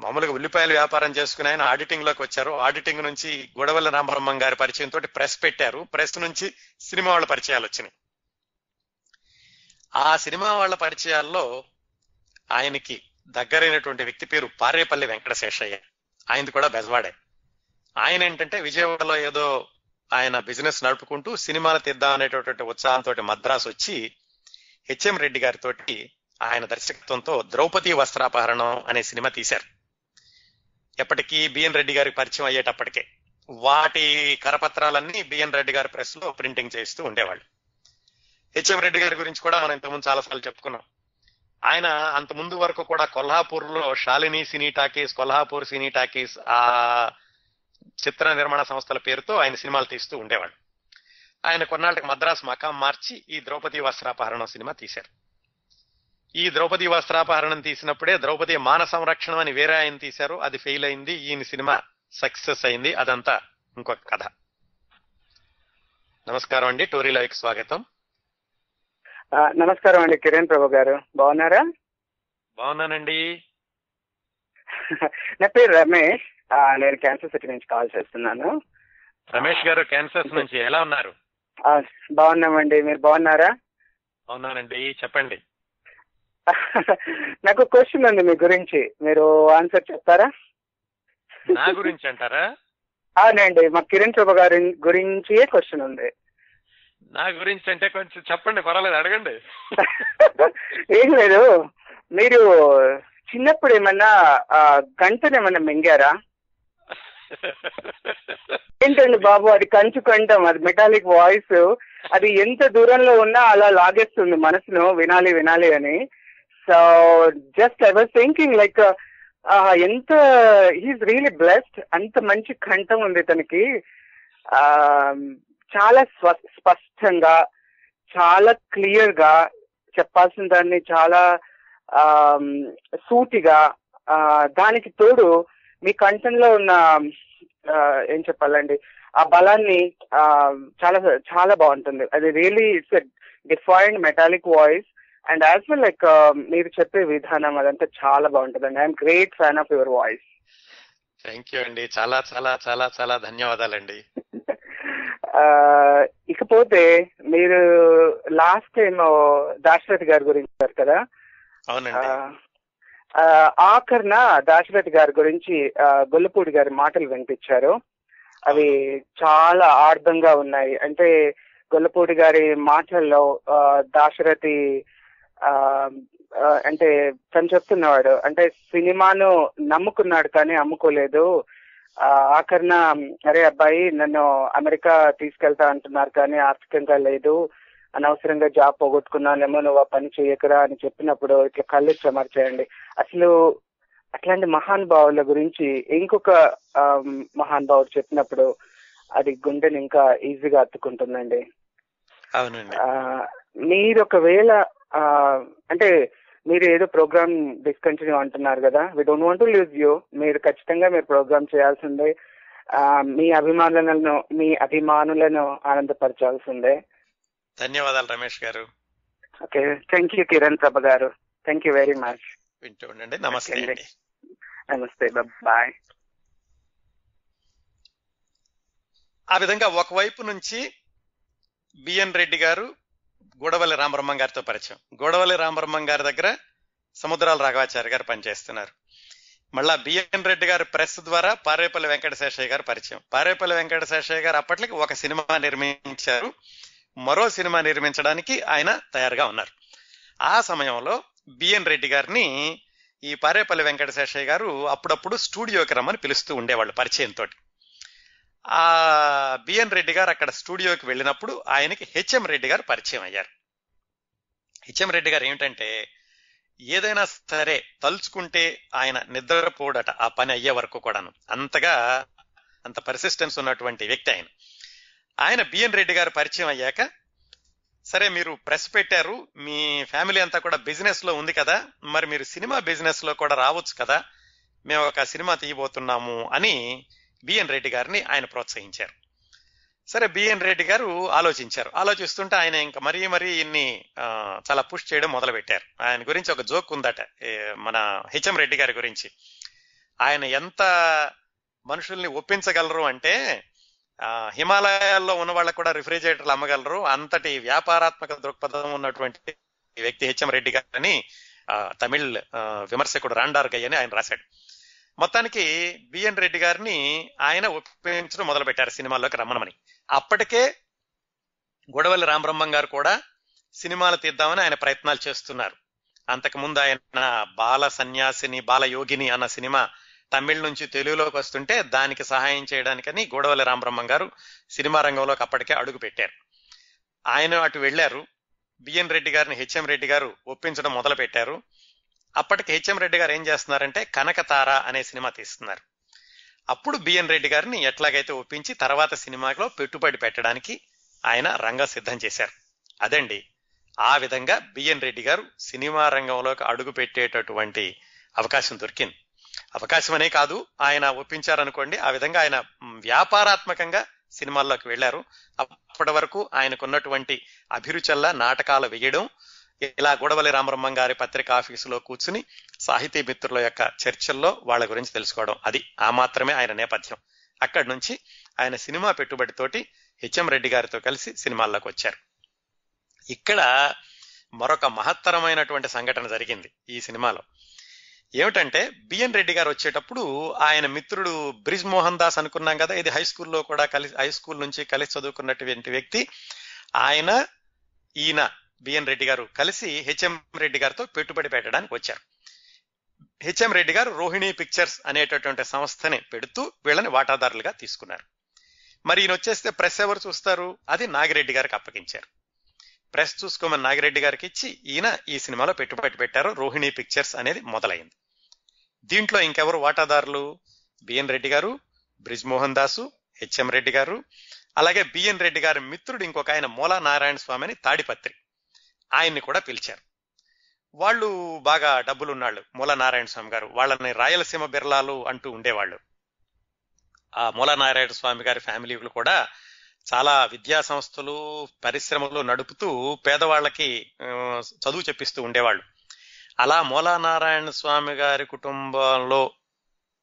మామూలుగా ఉల్లిపాయల వ్యాపారం చేసుకుని ఆయన ఆడిటింగ్లోకి వచ్చారు. ఆడిటింగ్ నుంచి గొడవల రామబ్రహ్మం గారి పరిచయం తోటి ప్రెస్ పెట్టారు. ప్రెస్ నుంచి సినిమా వాళ్ళ పరిచయాలు వచ్చినాయి. ఆ సినిమా వాళ్ళ పరిచయాల్లో ఆయనకి దగ్గరైనటువంటి వ్యక్తి పేరు పారేపల్లి వెంకటశేషయ్య. ఆయనది కూడా బెజవాడే. ఆయన ఏంటంటే విజయవాడలో ఏదో ఆయన బిజినెస్ నడుపుకుంటూ సినిమాలు తీద్దాం అనేటటువంటి ఉత్సాహంతో మద్రాసు వచ్చి హెచ్ఎం రెడ్డి గారితో ఆయన దర్శకత్వంతో ద్రౌపది వస్త్రాపహరణం అనే సినిమా తీశారు. ఎప్పటికీ బిఎన్ రెడ్డి గారికి పరిచయం అయ్యేటప్పటికే. వాటి కరపత్రాలన్నీ బిఎన్ రెడ్డి గారి ప్రెస్లో ప్రింటింగ్ చేస్తూ ఉండేవాళ్ళు. హెచ్ఎం రెడ్డి గారి గురించి కూడా మనం ఇంతకుముందు చాలాసార్లు చెప్పుకున్నాం. ఆయన అంత ముందు వరకు కూడా కొల్హాపూర్లో Shalini cine talkies Kolhapur cine talkies ఆ చిత్ర నిర్మాణ సంస్థల పేరుతో ఆయన సినిమాలు తీస్తూ ఉండేవాడు. ఆయన కొన్నాళ్ళకి మద్రాసు మకాం మార్చి ఈ ద్రౌపది వస్త్రాపహరణం సినిమా తీశారు. ఈ ద్రౌపది వస్త్రాపహరణం తీసినప్పుడే ద్రౌపది మాన సంరక్షణం అని వేరే ఆయన తీశారు. అది ఫెయిల్ అయింది. ఈయన సినిమా సక్సెస్ అయింది. అదంతా ఇంకొక కథ. నమస్కారం అండి. టోరీ స్వాగతం. నమస్కారం అండి. కిరణ్ ప్రభు గారు. బాగున్నారా? బాగున్నానండి. నా పేరు రమేష్. నేను క్యాన్సర్ సిటీ నుంచి కాల్ చేస్తున్నాను. రమేష్ గారు క్యాన్సర్స్ నుంచి ఎలా ఉన్నారు? బాగున్నామండి. మీరు బాగున్నారా? అవునానండి చెప్పండి. నాకు క్వశ్చన్ ఉంది మీ గురించి. మీరు ఆన్సర్ చెప్తారా? నా గురించి అంటారా? అవునండి. మా కిరణ్ ప్రభు గారి గురించి క్వశ్చన్ ఉంది. నా గురించి అంటే కొంచెం చెప్పండి. పర్వాలేదు అడగండి. ఏం లేదు. మీరు చిన్నప్పుడు ఏమన్నా గంటను ఏమన్నా మింగారా? ఏంటండి బాబు? అది కంచు కంఠం అది మెటాలిక్ వాయిస్ అది ఎంత దూరంలో ఉన్నా అలా లాగేస్తుంది మనసును. వినాలి వినాలి అని. So just I was thinking like ఎంత హీస్ రియలీ బ్లెస్డ్ అంత మంచి కంఠం ఉంది తనకి. చాలా స్పష్టంగా చాలా క్లియర్గా చెప్పాల్సిన దాన్ని చాలా సూటిగా దానికి తోడు మీ కంఠంలో ఉన్న ఏం చెప్పాలండి ఆ బలాన్ని చాలా చాలా బాగుంటుంది. అది really it's defined metallic voice and as well like మీరు చెప్పే విధానం అదంతా చాలా బాగుంటుంది అండి I'm great fan of your voice thank you అండి. చాలా చాలా చాలా చాలా ధన్యవాదాలండి. ఇకపోతే మీరు లాస్ట్ టైం దాశరథి గారి గురించి కదా? అవునండి. ఆఖరిన దాశరథి గారి గురించి గొల్లపూడి గారి మాటలు వినిపించారు. అవి చాలా ఆర్థంగా ఉన్నాయి. అంటే గొల్లపూడి గారి మాటల్లో దాశరథి అంటే తను చెప్తున్నవాడు అంటే సినిమాను నమ్ముకున్నాడు కానీ అమ్ముకోలేదు. ఆఖర్న ఆఖరిన అరే అబ్బాయి నన్ను అమెరికా తీసుకెళ్తా అంటున్నారు కానీ ఆర్థికంగా లేదు. అనవసరంగా జాబ్ పోగొట్టుకున్నానేమో నువ్వు ఆ పని చేయకరా అని చెప్పినప్పుడు ఇట్లా కళ్ళు చెమర్చేయండి అసలు అట్లాంటి మహానుభావుల గురించి ఇంకొక మహానుభావుడు చెప్పినప్పుడు అది గుండెని ఇంకా ఈజీగా అత్తుకుంటుందండి అవునండి. మీరు ఒకవేళ అంటే మీరు ఏదో ప్రోగ్రామ్ డిస్కంటిన్యూ అంటున్నారు కదా we don't want lose you మీరు ఖచ్చితంగా మీరు ప్రోగ్రామ్ చేయాల్సిందే. మీ అభిమానులను మీ అభిమానులను ఆనందపరచాల్సిందే. ధన్యవాదాలు రమేష్ గారు. Okay thank you Kiran Prabha గారు. థ్యాంక్ యూ వెరీ మచ్ వింటూ ఉండండి. నమస్తే అండి. నమస్తే బాయ్ ఆ విధంగా ఒకవైపు నుంచి బిఎన్ రెడ్డి గారు గూడవల్లి రామబ్రహ్మం గారితో పరిచయం. గూడవల్లి రామబ్రహ్మం గారి దగ్గర సముద్రాల రాఘవాచారి గారు పనిచేస్తున్నారు. మళ్ళా బిఎన్ రెడ్డి గారు ప్రెస్ ద్వారా పారేపల్లి వెంకటశేషయ్య గారు పరిచయం. పారేపల్లి వెంకటశేషయ్య గారు అప్పటికి ఒక సినిమా నిర్మించారు. మరో సినిమా నిర్మించడానికి ఆయన తయారుగా ఉన్నారు. ఆ సమయంలో బిఎన్ రెడ్డి గారిని ఈ పారేపల్లి వెంకటశేషయ్య గారు అప్పుడప్పుడు స్టూడియోకి రమ్మని పిలుస్తూ ఉండేవాళ్ళు పరిచయంతో. ఆ బిఎన్ రెడ్డి గారు అక్కడ స్టూడియోకి వెళ్ళినప్పుడు ఆయనకి హెచ్ఎం రెడ్డి గారు పరిచయం అయ్యారు. హెచ్ఎం రెడ్డి గారు ఏమిటంటే ఏదైనా సరే తలుచుకుంటే ఆయన నిద్రపోడట ఆ పని అయ్యే వరకు కూడాను. అంతగా అంత పర్సిస్టెన్స్ ఉన్నటువంటి వ్యక్తి ఆయన. ఆయన బిఎన్ రెడ్డి గారు పరిచయం అయ్యాక సరే మీరు ప్రెస్ పెట్టారు మీ ఫ్యామిలీ అంతా కూడా బిజినెస్లో ఉంది కదా మరి మీరు సినిమా బిజినెస్లో కూడా రావచ్చు కదా మేము ఒక సినిమా తీయబోతున్నాము అని బిఎన్ రెడ్డి గారిని ఆయన ప్రోత్సహించారు. సరే బిఎన్ రెడ్డి గారు ఆలోచించారు. ఆలోచిస్తుంటే ఆయన ఇంకా మరీ మరీ ఇన్ని చాలా పుష్ చేయడం మొదలు పెట్టారు ఆయన గురించి ఒక జోక్ ఉందట మన హెచ్ఎం రెడ్డి గారి గురించి. ఆయన ఎంత మనుషుల్ని ఒప్పించగలరు అంటే హిమాలయాల్లో ఉన్న వాళ్ళకు కూడా రిఫ్రిజిరేటర్లు అమ్మగలరు. అంతటి వ్యాపారాత్మక దృక్పథం ఉన్నటువంటి వ్యక్తి హెచ్ఎం రెడ్డి గారిని తమిళ్ విమర్శకుడు రాండార్ గై అని ఆయన రాశాడు. మొత్తానికి బిఎన్ రెడ్డి గారిని ఆయన ఒప్పించడం మొదలు పెట్టారు సినిమాల్లోకి రమ్మనమని. అప్పటికే గొడవల్లి రామబ్రహ్మం గారు కూడా సినిమాలు తీద్దామని ఆయన ప్రయత్నాలు చేస్తున్నారు. అంతకుముందు ఆయన బాల సన్యాసిని బాల యోగిని అన్న సినిమా తమిళ నుంచి తెలుగులోకి వస్తుంటే దానికి సహాయం చేయడానికని గూడవల్లి రామబ్రహ్మం గారు సినిమా రంగంలోకి అప్పటికే అడుగు పెట్టారు. ఆయన అటు వెళ్ళారు బిఎన్ రెడ్డి గారిని హెచ్ఎం రెడ్డి గారు ఒప్పించడం మొదలు పెట్టారు అప్పటికి హెచ్ఎం రెడ్డి గారు ఏం చేస్తున్నారంటే కనకతార అనే సినిమా తీస్తున్నారు. అప్పుడు బిఎన్ రెడ్డి గారిని ఎట్లాగైతే ఒప్పించి తర్వాత సినిమాలో పెట్టుబడి పెట్టడానికి ఆయన రంగం సిద్ధం చేశారు. అదండి. ఆ విధంగా బిఎన్ రెడ్డి గారు సినిమా రంగంలోకి అడుగు పెట్టేటటువంటి అవకాశం దొరికింది. అవకాశం అనే కాదు. ఆయన ఒప్పించారనుకోండి. ఆ విధంగా ఆయన వ్యాపారాత్మకంగా సినిమాల్లోకి వెళ్ళారు. అప్పటి వరకు ఆయనకున్నటువంటి అభిరుచల్లా నాటకాలు వేయడం ఇలా గొడవలి రామబ్రహ్మం గారి పత్రిక ఆఫీసులో కూర్చుని సాహితీ మిత్రుల యొక్క చర్చల్లో వాళ్ళ గురించి తెలుసుకోవడం. అది ఆ మాత్రమే ఆయన నేపథ్యం. అక్కడి నుంచి ఆయన సినిమా పెట్టుబడితోటి హెచ్ఎం రెడ్డి గారితో కలిసి సినిమాల్లోకి వచ్చారు. ఇక్కడ మరొక మహత్తరమైనటువంటి సంఘటన జరిగింది ఈ సినిమాలో. ఏమిటంటే బిఎన్ రెడ్డి గారు వచ్చేటప్పుడు ఆయన మిత్రుడు బ్రిజ్ మోహన్ దాస్ అనుకున్నాం కదా ఇది హై స్కూల్లో కూడా కలిసి హై స్కూల్ నుంచి కలిసి చదువుకున్నటువంటి వ్యక్తి. ఆయన ఈయన బిఎన్ రెడ్డి గారు కలిసి హెచ్ఎం రెడ్డి గారితో పెట్టుబడి పెట్టడానికి వచ్చారు. హెచ్ఎం రెడ్డి గారు రోహిణి పిక్చర్స్ అనేటటువంటి సంస్థని పెడుతూ వీళ్ళని వాటాదారులుగా తీసుకున్నారు. మరి ఈయన వచ్చేస్తే ప్రెస్ ఎవరు చూస్తారు? అది నాగిరెడ్డి గారికి అప్పగించారు. ప్రెస్ చూసుకోమని నాగిరెడ్డి గారికి ఇచ్చి ఈయన ఈ సినిమాలో పెట్టుబడి పెట్టారు. రోహిణి పిక్చర్స్ అనేది మొదలైంది. దీంట్లో ఇంకెవరు వాటాదారులు? బిఎన్ రెడ్డి గారు బ్రిజ్మోహన్ దాసు హెచ్ఎం రెడ్డి గారు అలాగే బిఎన్ రెడ్డి గారి మిత్రుడు ఇంకొక ఆయన మూలా నారాయణ స్వామి అని తాడిపత్రి. ఆయన్ని కూడా పిలిచారు. వాళ్ళు బాగా డబ్బులున్నాళ్ళు మూల నారాయణ స్వామి గారు. వాళ్ళని రాయలసీమ బిర్లాలు అంటూ ఉండేవాళ్ళు. ఆ మూల నారాయణ స్వామి గారి ఫ్యామిలీలు కూడా చాలా విద్యా సంస్థలు పరిశ్రమలు నడుపుతూ పేదవాళ్ళకి చదువు చెప్పిస్తూ ఉండేవాళ్ళు. అలా మూలా నారాయణ స్వామి గారి కుటుంబంలో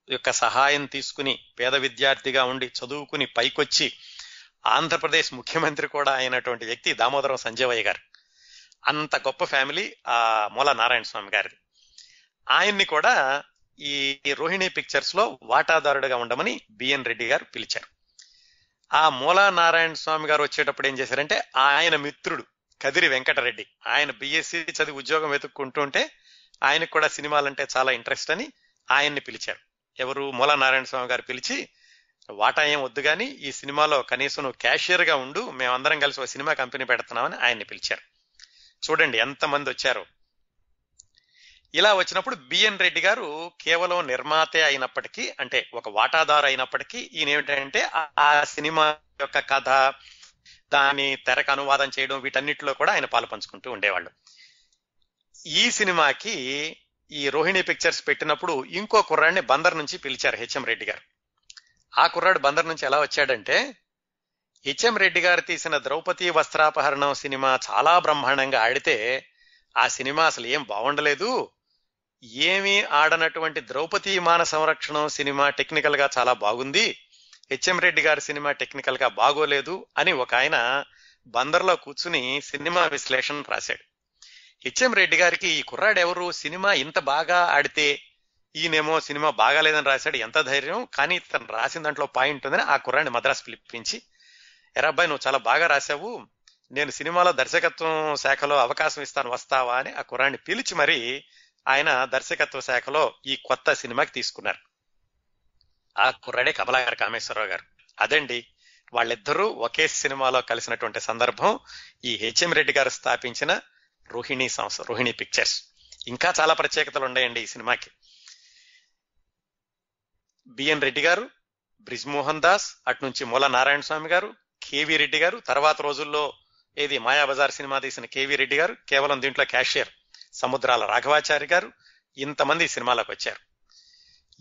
యొక్క సహాయం తీసుకుని పేద విద్యార్థిగా ఉండి చదువుకుని పైకొచ్చి ఆంధ్రప్రదేశ్ ముఖ్యమంత్రి కూడా అయినటువంటి వ్యక్తి దామోదరం సంజయవయ్య గారు. అంత గొప్ప ఫ్యామిలీ ఆ మూల నారాయణ స్వామి గారిది. ఆయన్ని కూడా ఈ రోహిణి పిక్చర్స్లో వాటాదారుడిగా ఉండమని బిఎన్ రెడ్డి గారు పిలిచారు. ఆ మూలా నారాయణ స్వామి గారు వచ్చేటప్పుడు ఏం చేశారంటే ఆయన మిత్రుడు కదిరి వెంకటరెడ్డి. ఆయన బిఎస్సి చదివి ఉద్యోగం వెతుక్కుంటుంటే ఆయనకు కూడా సినిమాలంటే చాలా ఇంట్రెస్ట్ అని ఆయన్ని పిలిచారు ఎవరు మూలా నారాయణ స్వామి గారు పిలిచి వాటా ఏం వద్దు కానీ ఈ సినిమాలో కనీసం నువ్వు క్యాషియర్గా ఉండు మేమందరం కలిసి ఒక సినిమా కంపెనీ పెడుతున్నామని ఆయన్ని పిలిచారు. చూడండి ఎంతమంది వచ్చారు. ఇలా వచ్చినప్పుడు బిఎన్ రెడ్డి గారు కేవలం నిర్మాతే అయినప్పటికీ అంటే ఒక వాటాదారు అయినప్పటికీ ఈయన ఏమిటంటే ఆ సినిమా యొక్క కథ దాని తెరకు అనువాదం చేయడం వీటన్నిటిలో కూడా ఆయన పాలు పంచుకుంటూ ఉండేవాళ్ళు. ఈ సినిమాకి ఈ రోహిణి పిక్చర్స్ పెట్టినప్పుడు ఇంకో కుర్రాడిని బందర్ నుంచి పిలిచారు హెచ్ఎం రెడ్డి గారు. ఆ కుర్రాడు బందర్ నుంచి ఎలా వచ్చాడంటే హెచ్ఎం రెడ్డి గారు తీసిన ద్రౌపది వస్త్రాపహరణం సినిమా చాలా బ్రహ్మాండంగా ఆడితే ఆ సినిమా అసలు ఏం బాగుండలేదు. ఏమీ ఆడనటువంటి ద్రౌపది మాన సంరక్షణం సినిమా టెక్నికల్గా చాలా బాగుంది. హెచ్ఎం రెడ్డి గారి సినిమా టెక్నికల్గా బాగోలేదు అని ఒక ఆయన బందర్లో కూర్చుని సినిమా విశ్లేషణ రాశాడు. హెచ్ఎం రెడ్డి గారికి ఈ కుర్రాడు ఎవరు? సినిమా ఇంత బాగా ఆడితే ఈయనేమో సినిమా బాగాలేదని రాశాడు ఎంత ధైర్యం? కానీ తను రాసిన దాంట్లో పాయింట్ ఉందని ఆ కుర్రాడిని మద్రాసు పిలిపించి ఎరాబ్బాయి నువ్వు చాలా బాగా రాశావు. నేను సినిమాలో దర్శకత్వం శాఖలో అవకాశం ఇస్తాను వస్తావా? అని ఆ కుర్రాడిని పిలిచి మరి ఆయన దర్శకత్వ శాఖలో ఈ కొత్త సినిమాకి తీసుకున్నారు. ఆ కుర్రాడే కమలాకర్ కామేశ్వరరావు గారు. అదండి వాళ్ళిద్దరూ ఒకే సినిమాలో కలిసినటువంటి సందర్భం. ఈ హెచ్ఎం రెడ్డి గారు స్థాపించిన రోహిణి సంస్థ రోహిణి పిక్చర్స్ ఇంకా చాలా ప్రత్యేకతలు ఉన్నాయండి ఈ సినిమాకి. బిఎన్ రెడ్డి గారు బ్రిజ్మోహన్ దాస్ అటు నుంచి మూల నారాయణ స్వామి గారు కేవీ రెడ్డి గారు తర్వాత రోజుల్లో ఏది మాయాబజార్ సినిమా తీసిన కేవీ రెడ్డి గారు కేవలం దీంట్లో క్యాషియర్ సముద్రాల రాఘవాచారి గారు ఇంతమంది సినిమాలకు వచ్చారు.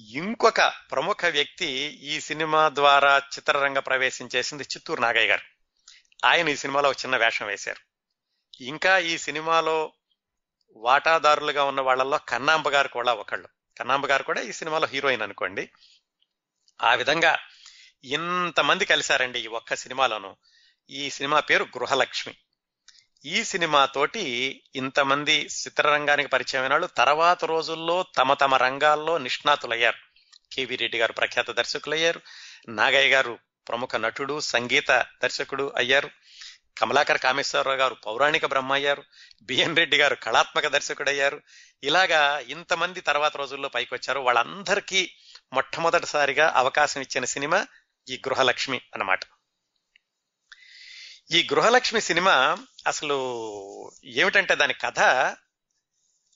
ఇంకొక ప్రముఖ వ్యక్తి ఈ సినిమా ద్వారా చిత్రరంగ ప్రవేశం చేసింది చిత్తూరు నాగయ్య గారు. ఆయన ఈ సినిమాలో ఒక చిన్న వేషం వేశారు. ఇంకా ఈ సినిమాలో వాటాదారులుగా ఉన్న వాళ్ళల్లో కన్నాంబ గారు కూడా ఒకళ్ళు. కన్నాంబ గారు కూడా ఈ సినిమాలో హీరోయిన్ అనుకోండి. ఆ విధంగా ఇంతమంది కలిశారండి ఈ ఒక్క సినిమాలోను. ఈ సినిమా పేరు గృహలక్ష్మి. ఈ సినిమాతోటి ఇంతమంది చిత్రరంగానికి పరిచయమైన వాళ్ళు తర్వాత రోజుల్లో తమ తమ రంగాల్లో నిష్ణాతులయ్యారు. కేవీ రెడ్డి గారు ప్రఖ్యాత దర్శకులయ్యారు. నాగయ్య గారు ప్రముఖ నటుడు సంగీత దర్శకుడు అయ్యారు. కమలాకర్ కామేశ్వరరావు గారు పౌరాణిక బ్రహ్మ అయ్యారు బిఎన్ రెడ్డి గారు కళాత్మక దర్శకుడు అయ్యారు ఇలాగా ఇంతమంది తర్వాత రోజుల్లో పైకి వచ్చారు వాళ్ళందరికీ మొట్టమొదటిసారిగా అవకాశం ఇచ్చిన సినిమా ఈ గృహలక్ష్మి అన్నమాట. ఈ గృహలక్ష్మి సినిమా అసలు ఏమిటంటే దాని కథ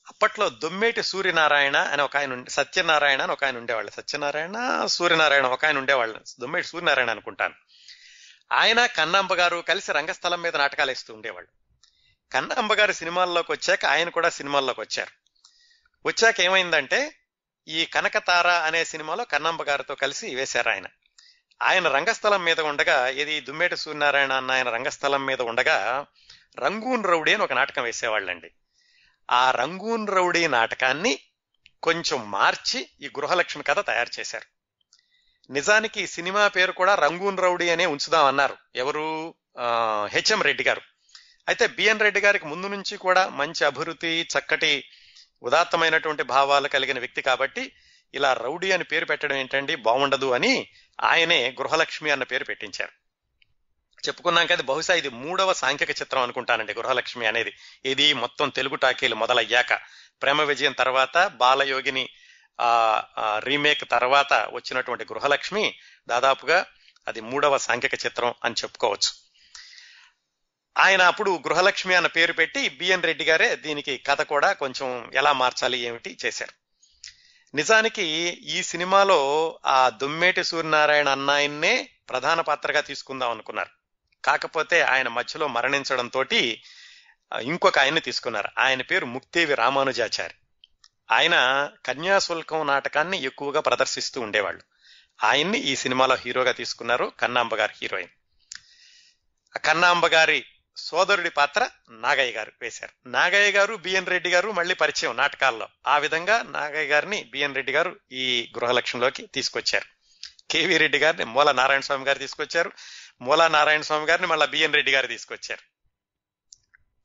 అప్పట్లో దొమ్మేటి సూర్యనారాయణ అని ఒక ఆయన సత్యనారాయణ అని ఒక ఆయన ఉండేవాళ్ళు. సత్యనారాయణ సూర్యనారాయణ ఒక ఆయన ఉండేవాళ్ళు. దొమ్మేటి సూర్యనారాయణ అనుకుంటాను. ఆయన కన్నాంబ గారు కలిసి రంగస్థలం మీద నాటకాలు వేస్తూ ఉండేవాళ్ళు. కన్నాంబ గారు సినిమాల్లోకి వచ్చాక ఆయన కూడా సినిమాల్లోకి వచ్చారు. వచ్చాక ఏమైందంటే ఈ కనకతార అనే సినిమాలో కన్నాంబ గారితో కలిసి వేశారు ఆయన. ఆయన రంగస్థలం మీద ఉండగా ఇది దుమ్మేటి సూర్యనారాయణ అన్న ఆయన రంగస్థలం మీద ఉండగా రంగూన్ రౌడీ అని ఒక నాటకం వేసేవాళ్ళండి. ఆ రంగూన్ రౌడీ నాటకాన్ని కొంచెం మార్చి ఈ గృహలక్ష్మి కథ తయారు చేశారు. నిజానికి సినిమా పేరు కూడా రంగూన్ రౌడీ అనే ఉంచుదాం అన్నారు. ఎవరు? హెచ్ఎం రెడ్డి గారు. అయితే బిఎన్ రెడ్డి గారికి ముందు నుంచి కూడా మంచి అభివృద్ధి చక్కటి ఉదాత్తమైనటువంటి భావాలు కలిగిన వ్యక్తి కాబట్టి ఇలా రౌడీ అని పేరు పెట్టడం ఏంటండి? బాగుండదు అని ఆయనే గృహలక్ష్మి అన్న పేరు పెట్టించారు. చెప్పుకున్నాం కదా బహుశా ఇది మూడవ సాంఘిక చిత్రం అనుకుంటానండి గృహలక్ష్మి అనేది. ఇది మొత్తం తెలుగు టాకీలు మొదలయ్యాక. ప్రేమ విజయం తర్వాత బాలయోగిని ఆ రీమేక్ తర్వాత వచ్చినటువంటి గృహలక్ష్మి దాదాపుగా అది మూడవ సాంఘిక చిత్రం అని చెప్పుకోవచ్చు. ఆయన అప్పుడు గృహలక్ష్మి అన్న పేరు పెట్టి బిఎన్ రెడ్డి గారే దీనికి కథ కూడా కొంచెం ఎలా మార్చాలి ఏమిటి చేశారు. నిజానికి ఈ సినిమాలో ఆ దుమ్మేటి సూర్యనారాయణ అన్నాయన్నే ప్రధాన పాత్రగా తీసుకుందాం అనుకున్నారు. కాకపోతే ఆయన మధ్యలో మరణించడంతో ఇంకొక ఆయన్ని తీసుకున్నారు. ఆయన పేరు ముక్తేవి రామానుజాచారి. ఆయన కన్యాశుల్కం నాటకాన్ని ఎక్కువగా ప్రదర్శిస్తూ ఉండేవాళ్ళు. ఆయన్ని ఈ సినిమాలో హీరోగా తీసుకున్నారు కన్నాంబ గారి హీరోయిన్. కన్నాంబ గారి సోదరుడి పాత్ర నాగయ్య గారు వేశారు. నాగయ్య గారు బిఎన్ రెడ్డి గారు మళ్ళీ పరిచయం నాటకాల్లో. ఆ విధంగా నాగయ్య గారిని బిఎన్ రెడ్డి గారు ఈ గృహలక్ష్మిలోకి తీసుకొచ్చారు. కేవీ రెడ్డి గారిని మూల నారాయణ స్వామి గారు తీసుకొచ్చారు. మూల నారాయణ స్వామి గారిని మళ్ళీ బిఎన్ రెడ్డి గారు తీసుకొచ్చారు.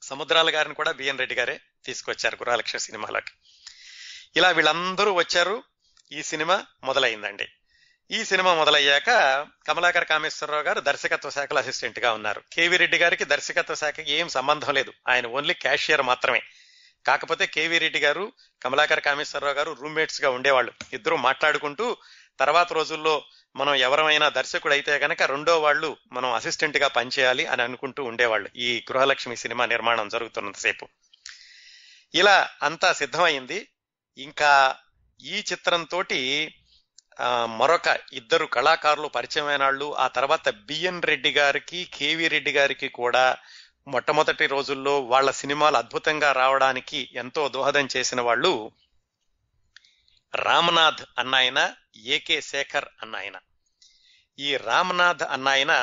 సముద్రాల గారిని కూడా బిఎన్ రెడ్డి గారే తీసుకొచ్చారు గృహలక్ష్మి సినిమాలోకి. ఇలా వీళ్ళందరూ వచ్చారు. ఈ సినిమా మొదలైందండి. ఈ సినిమా మొదలయ్యాక కమలాకర్ కామేశ్వరరావు గారు దర్శకత్వ శాఖలో అసిస్టెంట్గా ఉన్నారు. కేవీ రెడ్డి గారికి దర్శకత్వ శాఖకి ఏం సంబంధం లేదు. ఆయన ఓన్లీ క్యాషియర్ మాత్రమే. కాకపోతే కేవీ రెడ్డి గారు కమలాకర్ కామేశ్వరరావు గారు రూమ్మేట్స్గా ఉండేవాళ్ళు. ఇద్దరు మాట్లాడుకుంటూ తర్వాత రోజుల్లో మనం ఎవరమైనా దర్శకుడు అయితే గనక రెండో వాళ్ళు మనం అసిస్టెంట్గా పనిచేయాలి అని అనుకుంటూ ఉండేవాళ్ళు. ఈ గృహలక్ష్మి సినిమా నిర్మాణం జరుగుతున్నంతసేపు. ఇలా అంతా సిద్ధమైంది. ఇంకా ఈ చిత్రంతో మరొక ఇద్దరు కళాకారులు పరిచయమైన వాళ్ళు ఆ తర్వాత బిఎన్ రెడ్డి గారికి కేవీ రెడ్డి గారికి కూడా మొట్టమొదటి రోజుల్లో వాళ్ళ సినిమాలు అద్భుతంగా రావడానికి ఎంతో దోహదం చేసిన వాళ్ళు రామనాథ్ అన్నాయన ఏకే శేఖర్ అన్నాయన. ఈ రామనాథ్ అన్నాయన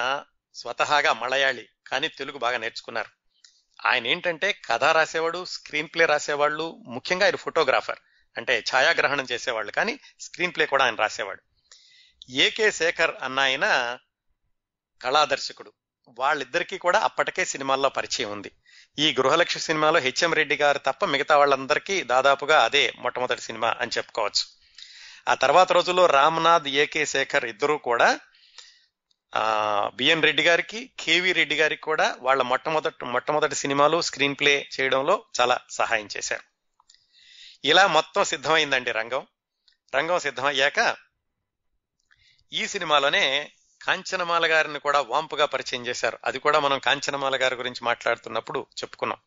స్వతహాగా మలయాళి కానీ తెలుగు బాగా నేర్చుకున్నారు. ఆయన ఏంటంటే కథ రాసేవాడు స్క్రీన్ ప్లే రాసేవాళ్ళు ముఖ్యంగా ఆయన ఫోటోగ్రాఫర్. అంటే ఛాయాగ్రహణం చేసేవాళ్ళు. కానీ స్క్రీన్ ప్లే కూడా ఆయన రాసేవాడు. ఏకే శేఖర్ అన్న ఆయన కళాదర్శకుడు. వాళ్ళిద్దరికీ కూడా అప్పటికే సినిమాల్లో పరిచయం ఉంది. ఈ గృహలక్ష్మి సినిమాలో హెచ్ఎం రెడ్డి గారు తప్ప మిగతా వాళ్ళందరికీ దాదాపుగా అదే మొట్టమొదటి సినిమా అని చెప్పుకోవచ్చు. ఆ తర్వాత రోజుల్లో రామ్నాథ్ ఏకే శేఖర్ ఇద్దరూ కూడా బిఎన్ రెడ్డి గారికి కేవీ రెడ్డి గారికి కూడా వాళ్ళ మొట్టమొదటి మొట్టమొదటి సినిమాలు స్క్రీన్ ప్లే చేయడంలో చాలా సహాయం చేశారు. ఇలా మొత్తం సిద్ధమైందండి రంగం. రంగం సిద్ధమయ్యాక ఈ సినిమాలోనే కాంచనమాల గారిని కూడా వాంపుగా పరిచయం చేశారు. అది కూడా మనం కాంచనమాల గారి గురించి మాట్లాడుతున్నప్పుడు చెప్పుకున్నాం.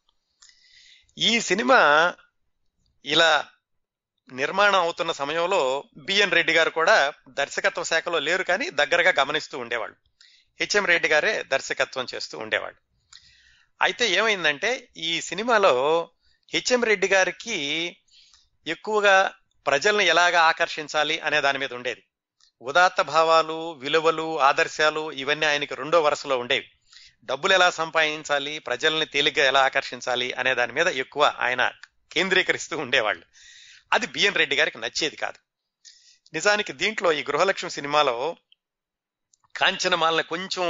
ఈ సినిమా ఇలా నిర్మాణం అవుతున్న సమయంలో బిఎన్ రెడ్డి గారు కూడా దర్శకత్వ శాఖలో లేరు కానీ దగ్గరగా గమనిస్తూ ఉండేవాళ్ళు. హెచ్ఎం రెడ్డి గారే దర్శకత్వం చేస్తూ ఉండేవాళ్ళు. అయితే ఏమైందంటే ఈ సినిమాలో హెచ్ఎం రెడ్డి గారికి ఎక్కువగా ప్రజల్ని ఎలాగా ఆకర్షించాలి అనే దాని మీద ఉండేది. ఉదాత్త భావాలు విలువలు ఆదర్శాలు ఇవన్నీ ఆయనకి రెండో వరుసలో ఉండేవి. డబ్బులు ఎలా సంపాదించాలి ప్రజల్ని తేలిగ్గా ఎలా ఆకర్షించాలి అనే దాని మీద ఎక్కువ ఆయన కేంద్రీకరిస్తూ ఉండేవాళ్ళు. అది బిఎన్ రెడ్డి గారికి నచ్చేది కాదు. నిజానికి దీంట్లో ఈ గృహలక్ష్మి సినిమాలో కాంచనమాలని కొంచెం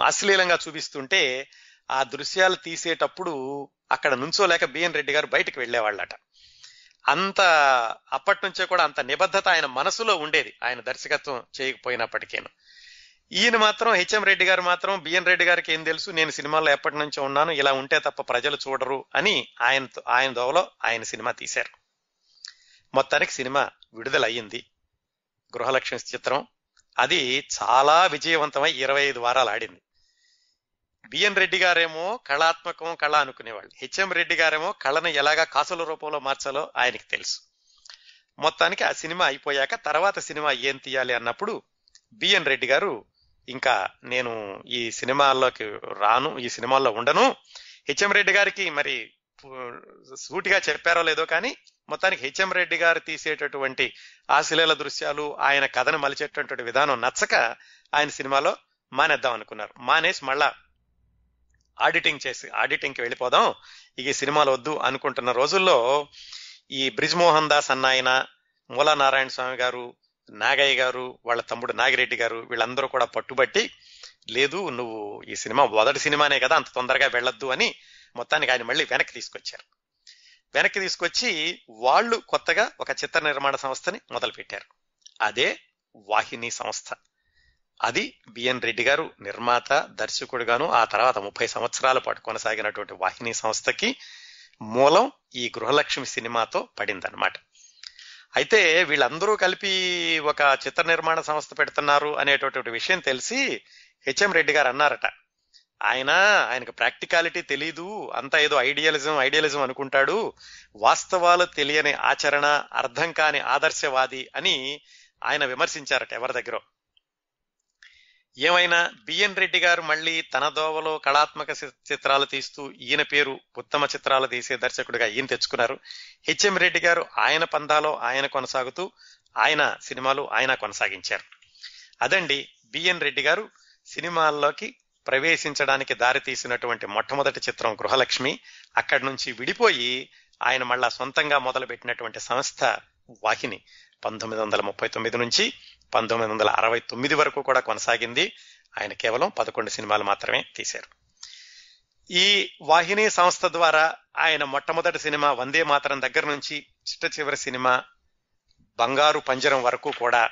అశ్లీలంగా చూపిస్తుంటే ఆ దృశ్యాలు తీసేటప్పుడు అక్కడ నుంచోలేక బిఎన్ రెడ్డి గారు బయటకు వెళ్ళేవాళ్ళట. అంత అప్పటి నుంచే కూడా అంత నిబద్ధత ఆయన మనసులో ఉండేది. ఆయన దర్శకత్వం చేయకపోయినప్పటికేను. ఈయన మాత్రం హెచ్ఎం రెడ్డి గారు మాత్రం బిఎన్ రెడ్డి గారికి ఏం తెలుసు నేను సినిమాల్లో ఎప్పటి నుంచో ఉన్నాను ఇలా ఉంటే తప్ప ప్రజలు చూడరు అని ఆయన ఆయన దోవలో ఆయన సినిమా తీశారు. మొత్తానికి సినిమా విడుదలయ్యింది. గృహలక్ష్మి చిత్రం. అది చాలా విజయవంతమై ఇరవై ఐదు వారాలు ఆడింది. బిఎన్ రెడ్డి గారేమో కళాత్మకం కళ అనుకునేవాళ్ళు. హెచ్ఎం రెడ్డి గారేమో కళను ఎలాగా కాసుల రూపంలో మార్చాలో ఆయనకి తెలుసు. మొత్తానికి ఆ సినిమా అయిపోయాక తర్వాత సినిమా ఏం తీయాలి అన్నప్పుడు బిఎన్ రెడ్డి గారు ఇంకా నేను ఈ సినిమాల్లోకి రాను ఈ సినిమాల్లో ఉండను. హెచ్ఎం రెడ్డి గారికి మరి సూటిగా చెప్పారో లేదో కానీ మొత్తానికి హెచ్ఎం రెడ్డి గారు తీసేటటువంటి ఆశలేల దృశ్యాలు ఆయన కథను మలిచేటటువంటి విధానం నచ్చక ఆయన సినిమాలో మానేద్దాం అనుకున్నారు. మానేసి మళ్ళా ఆడిటింగ్ చేసి ఆడిటింగ్కి వెళ్ళిపోదాం. ఇక సినిమాలు వద్దు అనుకుంటున్న రోజుల్లో ఈ బ్రిజ్మోహన్ దాస్ అన్నాయన మూలా నారాయణ స్వామి గారు నాగయ్య గారు వాళ్ళ తమ్ముడు నాగిరెడ్డి గారు వీళ్ళందరూ కూడా పట్టుబట్టి లేదు నువ్వు ఈ సినిమా మొదటి సినిమానే కదా అంత తొందరగా వెళ్ళొద్దు అని మొత్తానికి ఆయన మళ్ళీ వెనక్కి తీసుకొచ్చారు. వెనక్కి తీసుకొచ్చి వాళ్ళు కొత్తగా ఒక చిత్ర నిర్మాణ సంస్థని మొదలుపెట్టారు. అదే వాహిని సంస్థ. అది బిఎన్ రెడ్డి గారు నిర్మాత దర్శకుడుగాను ఆ తర్వాత ముప్పై సంవత్సరాల పాటు కొనసాగినటువంటి వాహిని సంస్థకి మూలం ఈ గృహలక్ష్మి సినిమాతో పడిందనమాట అయితే వీళ్ళందరూ కలిపి ఒక చిత్ర నిర్మాణ సంస్థ పెడుతున్నారు అనేటటువంటి విషయం తెలిసి హెచ్ఎం రెడ్డి గారు అన్నారట. ఆయన ఆయనకు ప్రాక్టికాలిటీ తెలీదు అంతా ఏదో ఐడియలిజం ఐడియలిజం అనుకుంటాడు వాస్తవాలు తెలియని ఆచరణ అర్థం కాని ఆదర్శవాది అని ఆయన విమర్శించారట ఎవరి దగ్గర. ఏమైనా బిఎన్ రెడ్డి గారు మళ్ళీ తన దోవలో కళాత్మక చిత్రాలు తీస్తూ ఈయన పేరు ఉత్తమ చిత్రాలు తీసే దర్శకుడిగా ఈయన తెచ్చుకున్నారు. హెచ్ఎం రెడ్డి గారు ఆయన పందాలో ఆయన కొనసాగుతూ ఆయన సినిమాలు ఆయన కొనసాగించారు. అదండి బిఎన్ రెడ్డి గారు సినిమాల్లోకి ప్రవేశించడానికి దారి తీసినటువంటి మొట్టమొదటి చిత్రం గృహలక్ష్మి. అక్కడి నుంచి విడిపోయి ఆయన మళ్ళా సొంతంగా మొదలుపెట్టినటువంటి సంస్థ వాహిని. పంతొమ్మిది వందల ముప్పై తొమ్మిది నుంచి పంతొమ్మిది వందల అరవై తొమ్మిది వరకు కూడా కొనసాగింది. ఆయన కేవలం పదకొండు సినిమాలు మాత్రమే తీశారు. ఈ వాహిని సంస్థ ద్వారా ఆయన మొట్టమొదటి సినిమా వందే మాతరం దగ్గర నుంచి చిట్ట చివరి సినిమా బంగారు పంజరం వరకు కూడా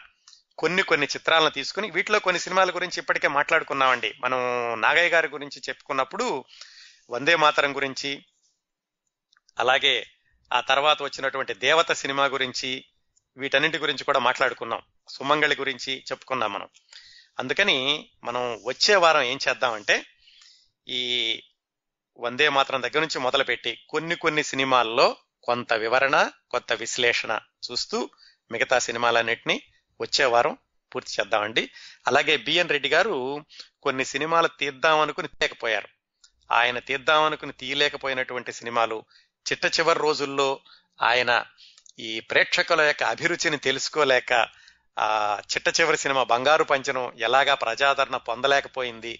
కొన్ని కొన్ని చిత్రాలను తీసుకుని వీటిలో కొన్ని సినిమాల గురించి ఇప్పటికే మాట్లాడుకున్నామండి. మనం నాగయ్య గారి గురించి చెప్పుకున్నప్పుడు వందే మాతరం గురించి అలాగే ఆ తర్వాత వచ్చినటువంటి దేవత సినిమా గురించి వీటన్నింటి గురించి కూడా మాట్లాడుకున్నాం సుమంగళి గురించి చెప్పుకున్నాం మనం. అందుకని మనం వచ్చే వారం ఏం చేద్దామంటే ఈ వందే మాత్రం దగ్గర నుంచి మొదలుపెట్టి కొన్ని కొన్ని సినిమాల్లో కొంత వివరణ కొంత విశ్లేషణ చూస్తూ మిగతా సినిమాలన్నింటినీ వచ్చే వారం పూర్తి చేద్దామండి. అలాగే బిఎన్ రెడ్డి గారు కొన్ని సినిమాలు తీద్దామనుకుని తీయకపోయారు. ఆయన తీద్దామనుకుని తీయలేకపోయినటువంటి సినిమాలు చిట్ట చివరి రోజుల్లో ఆయన ఈ ప్రేక్షకుల యొక్క అభిరుచిని తెలుసుకోలేక ఆ చిట్ట చివరి సినిమా బంగారు పంచనం ఎలాగా ప్రజాదరణ పొందలేకపోయింది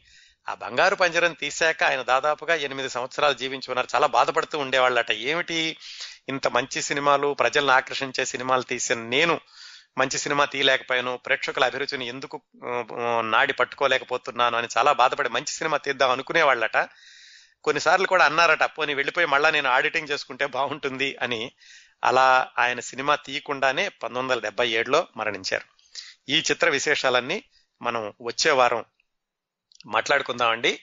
ఆ బంగారు పంజరం తీశాక ఆయన దాదాపుగా ఎనిమిది సంవత్సరాలు జీవించి ఉన్నారు. చాలా బాధపడుతూ ఉండేవాళ్ళట ఏమిటి ఇంత మంచి సినిమాలు ప్రజలను ఆకర్షించే సినిమాలు తీసిన నేను మంచి సినిమా తీయలేకపోయాను ప్రేక్షకుల అభిరుచిని ఎందుకు నాడి పట్టుకోలేకపోతున్నాను అని చాలా బాధపడి మంచి సినిమా తీద్దాం అనుకునేవాళ్ళట. కొన్నిసార్లు కూడా అన్నారట పోనీ వెళ్ళిపోయి మళ్ళా నేను ఆడిటింగ్ చేసుకుంటే బాగుంటుంది అని. అలా ఆయన సినిమా తీయకుండానే పంతొమ్మిది వందల డెబ్బై ఏడులో మరణించారు. ఈ చిత్ర విశేషాలన్నీ మనం వచ్చే వారం మాట్లాడుకుందామండి.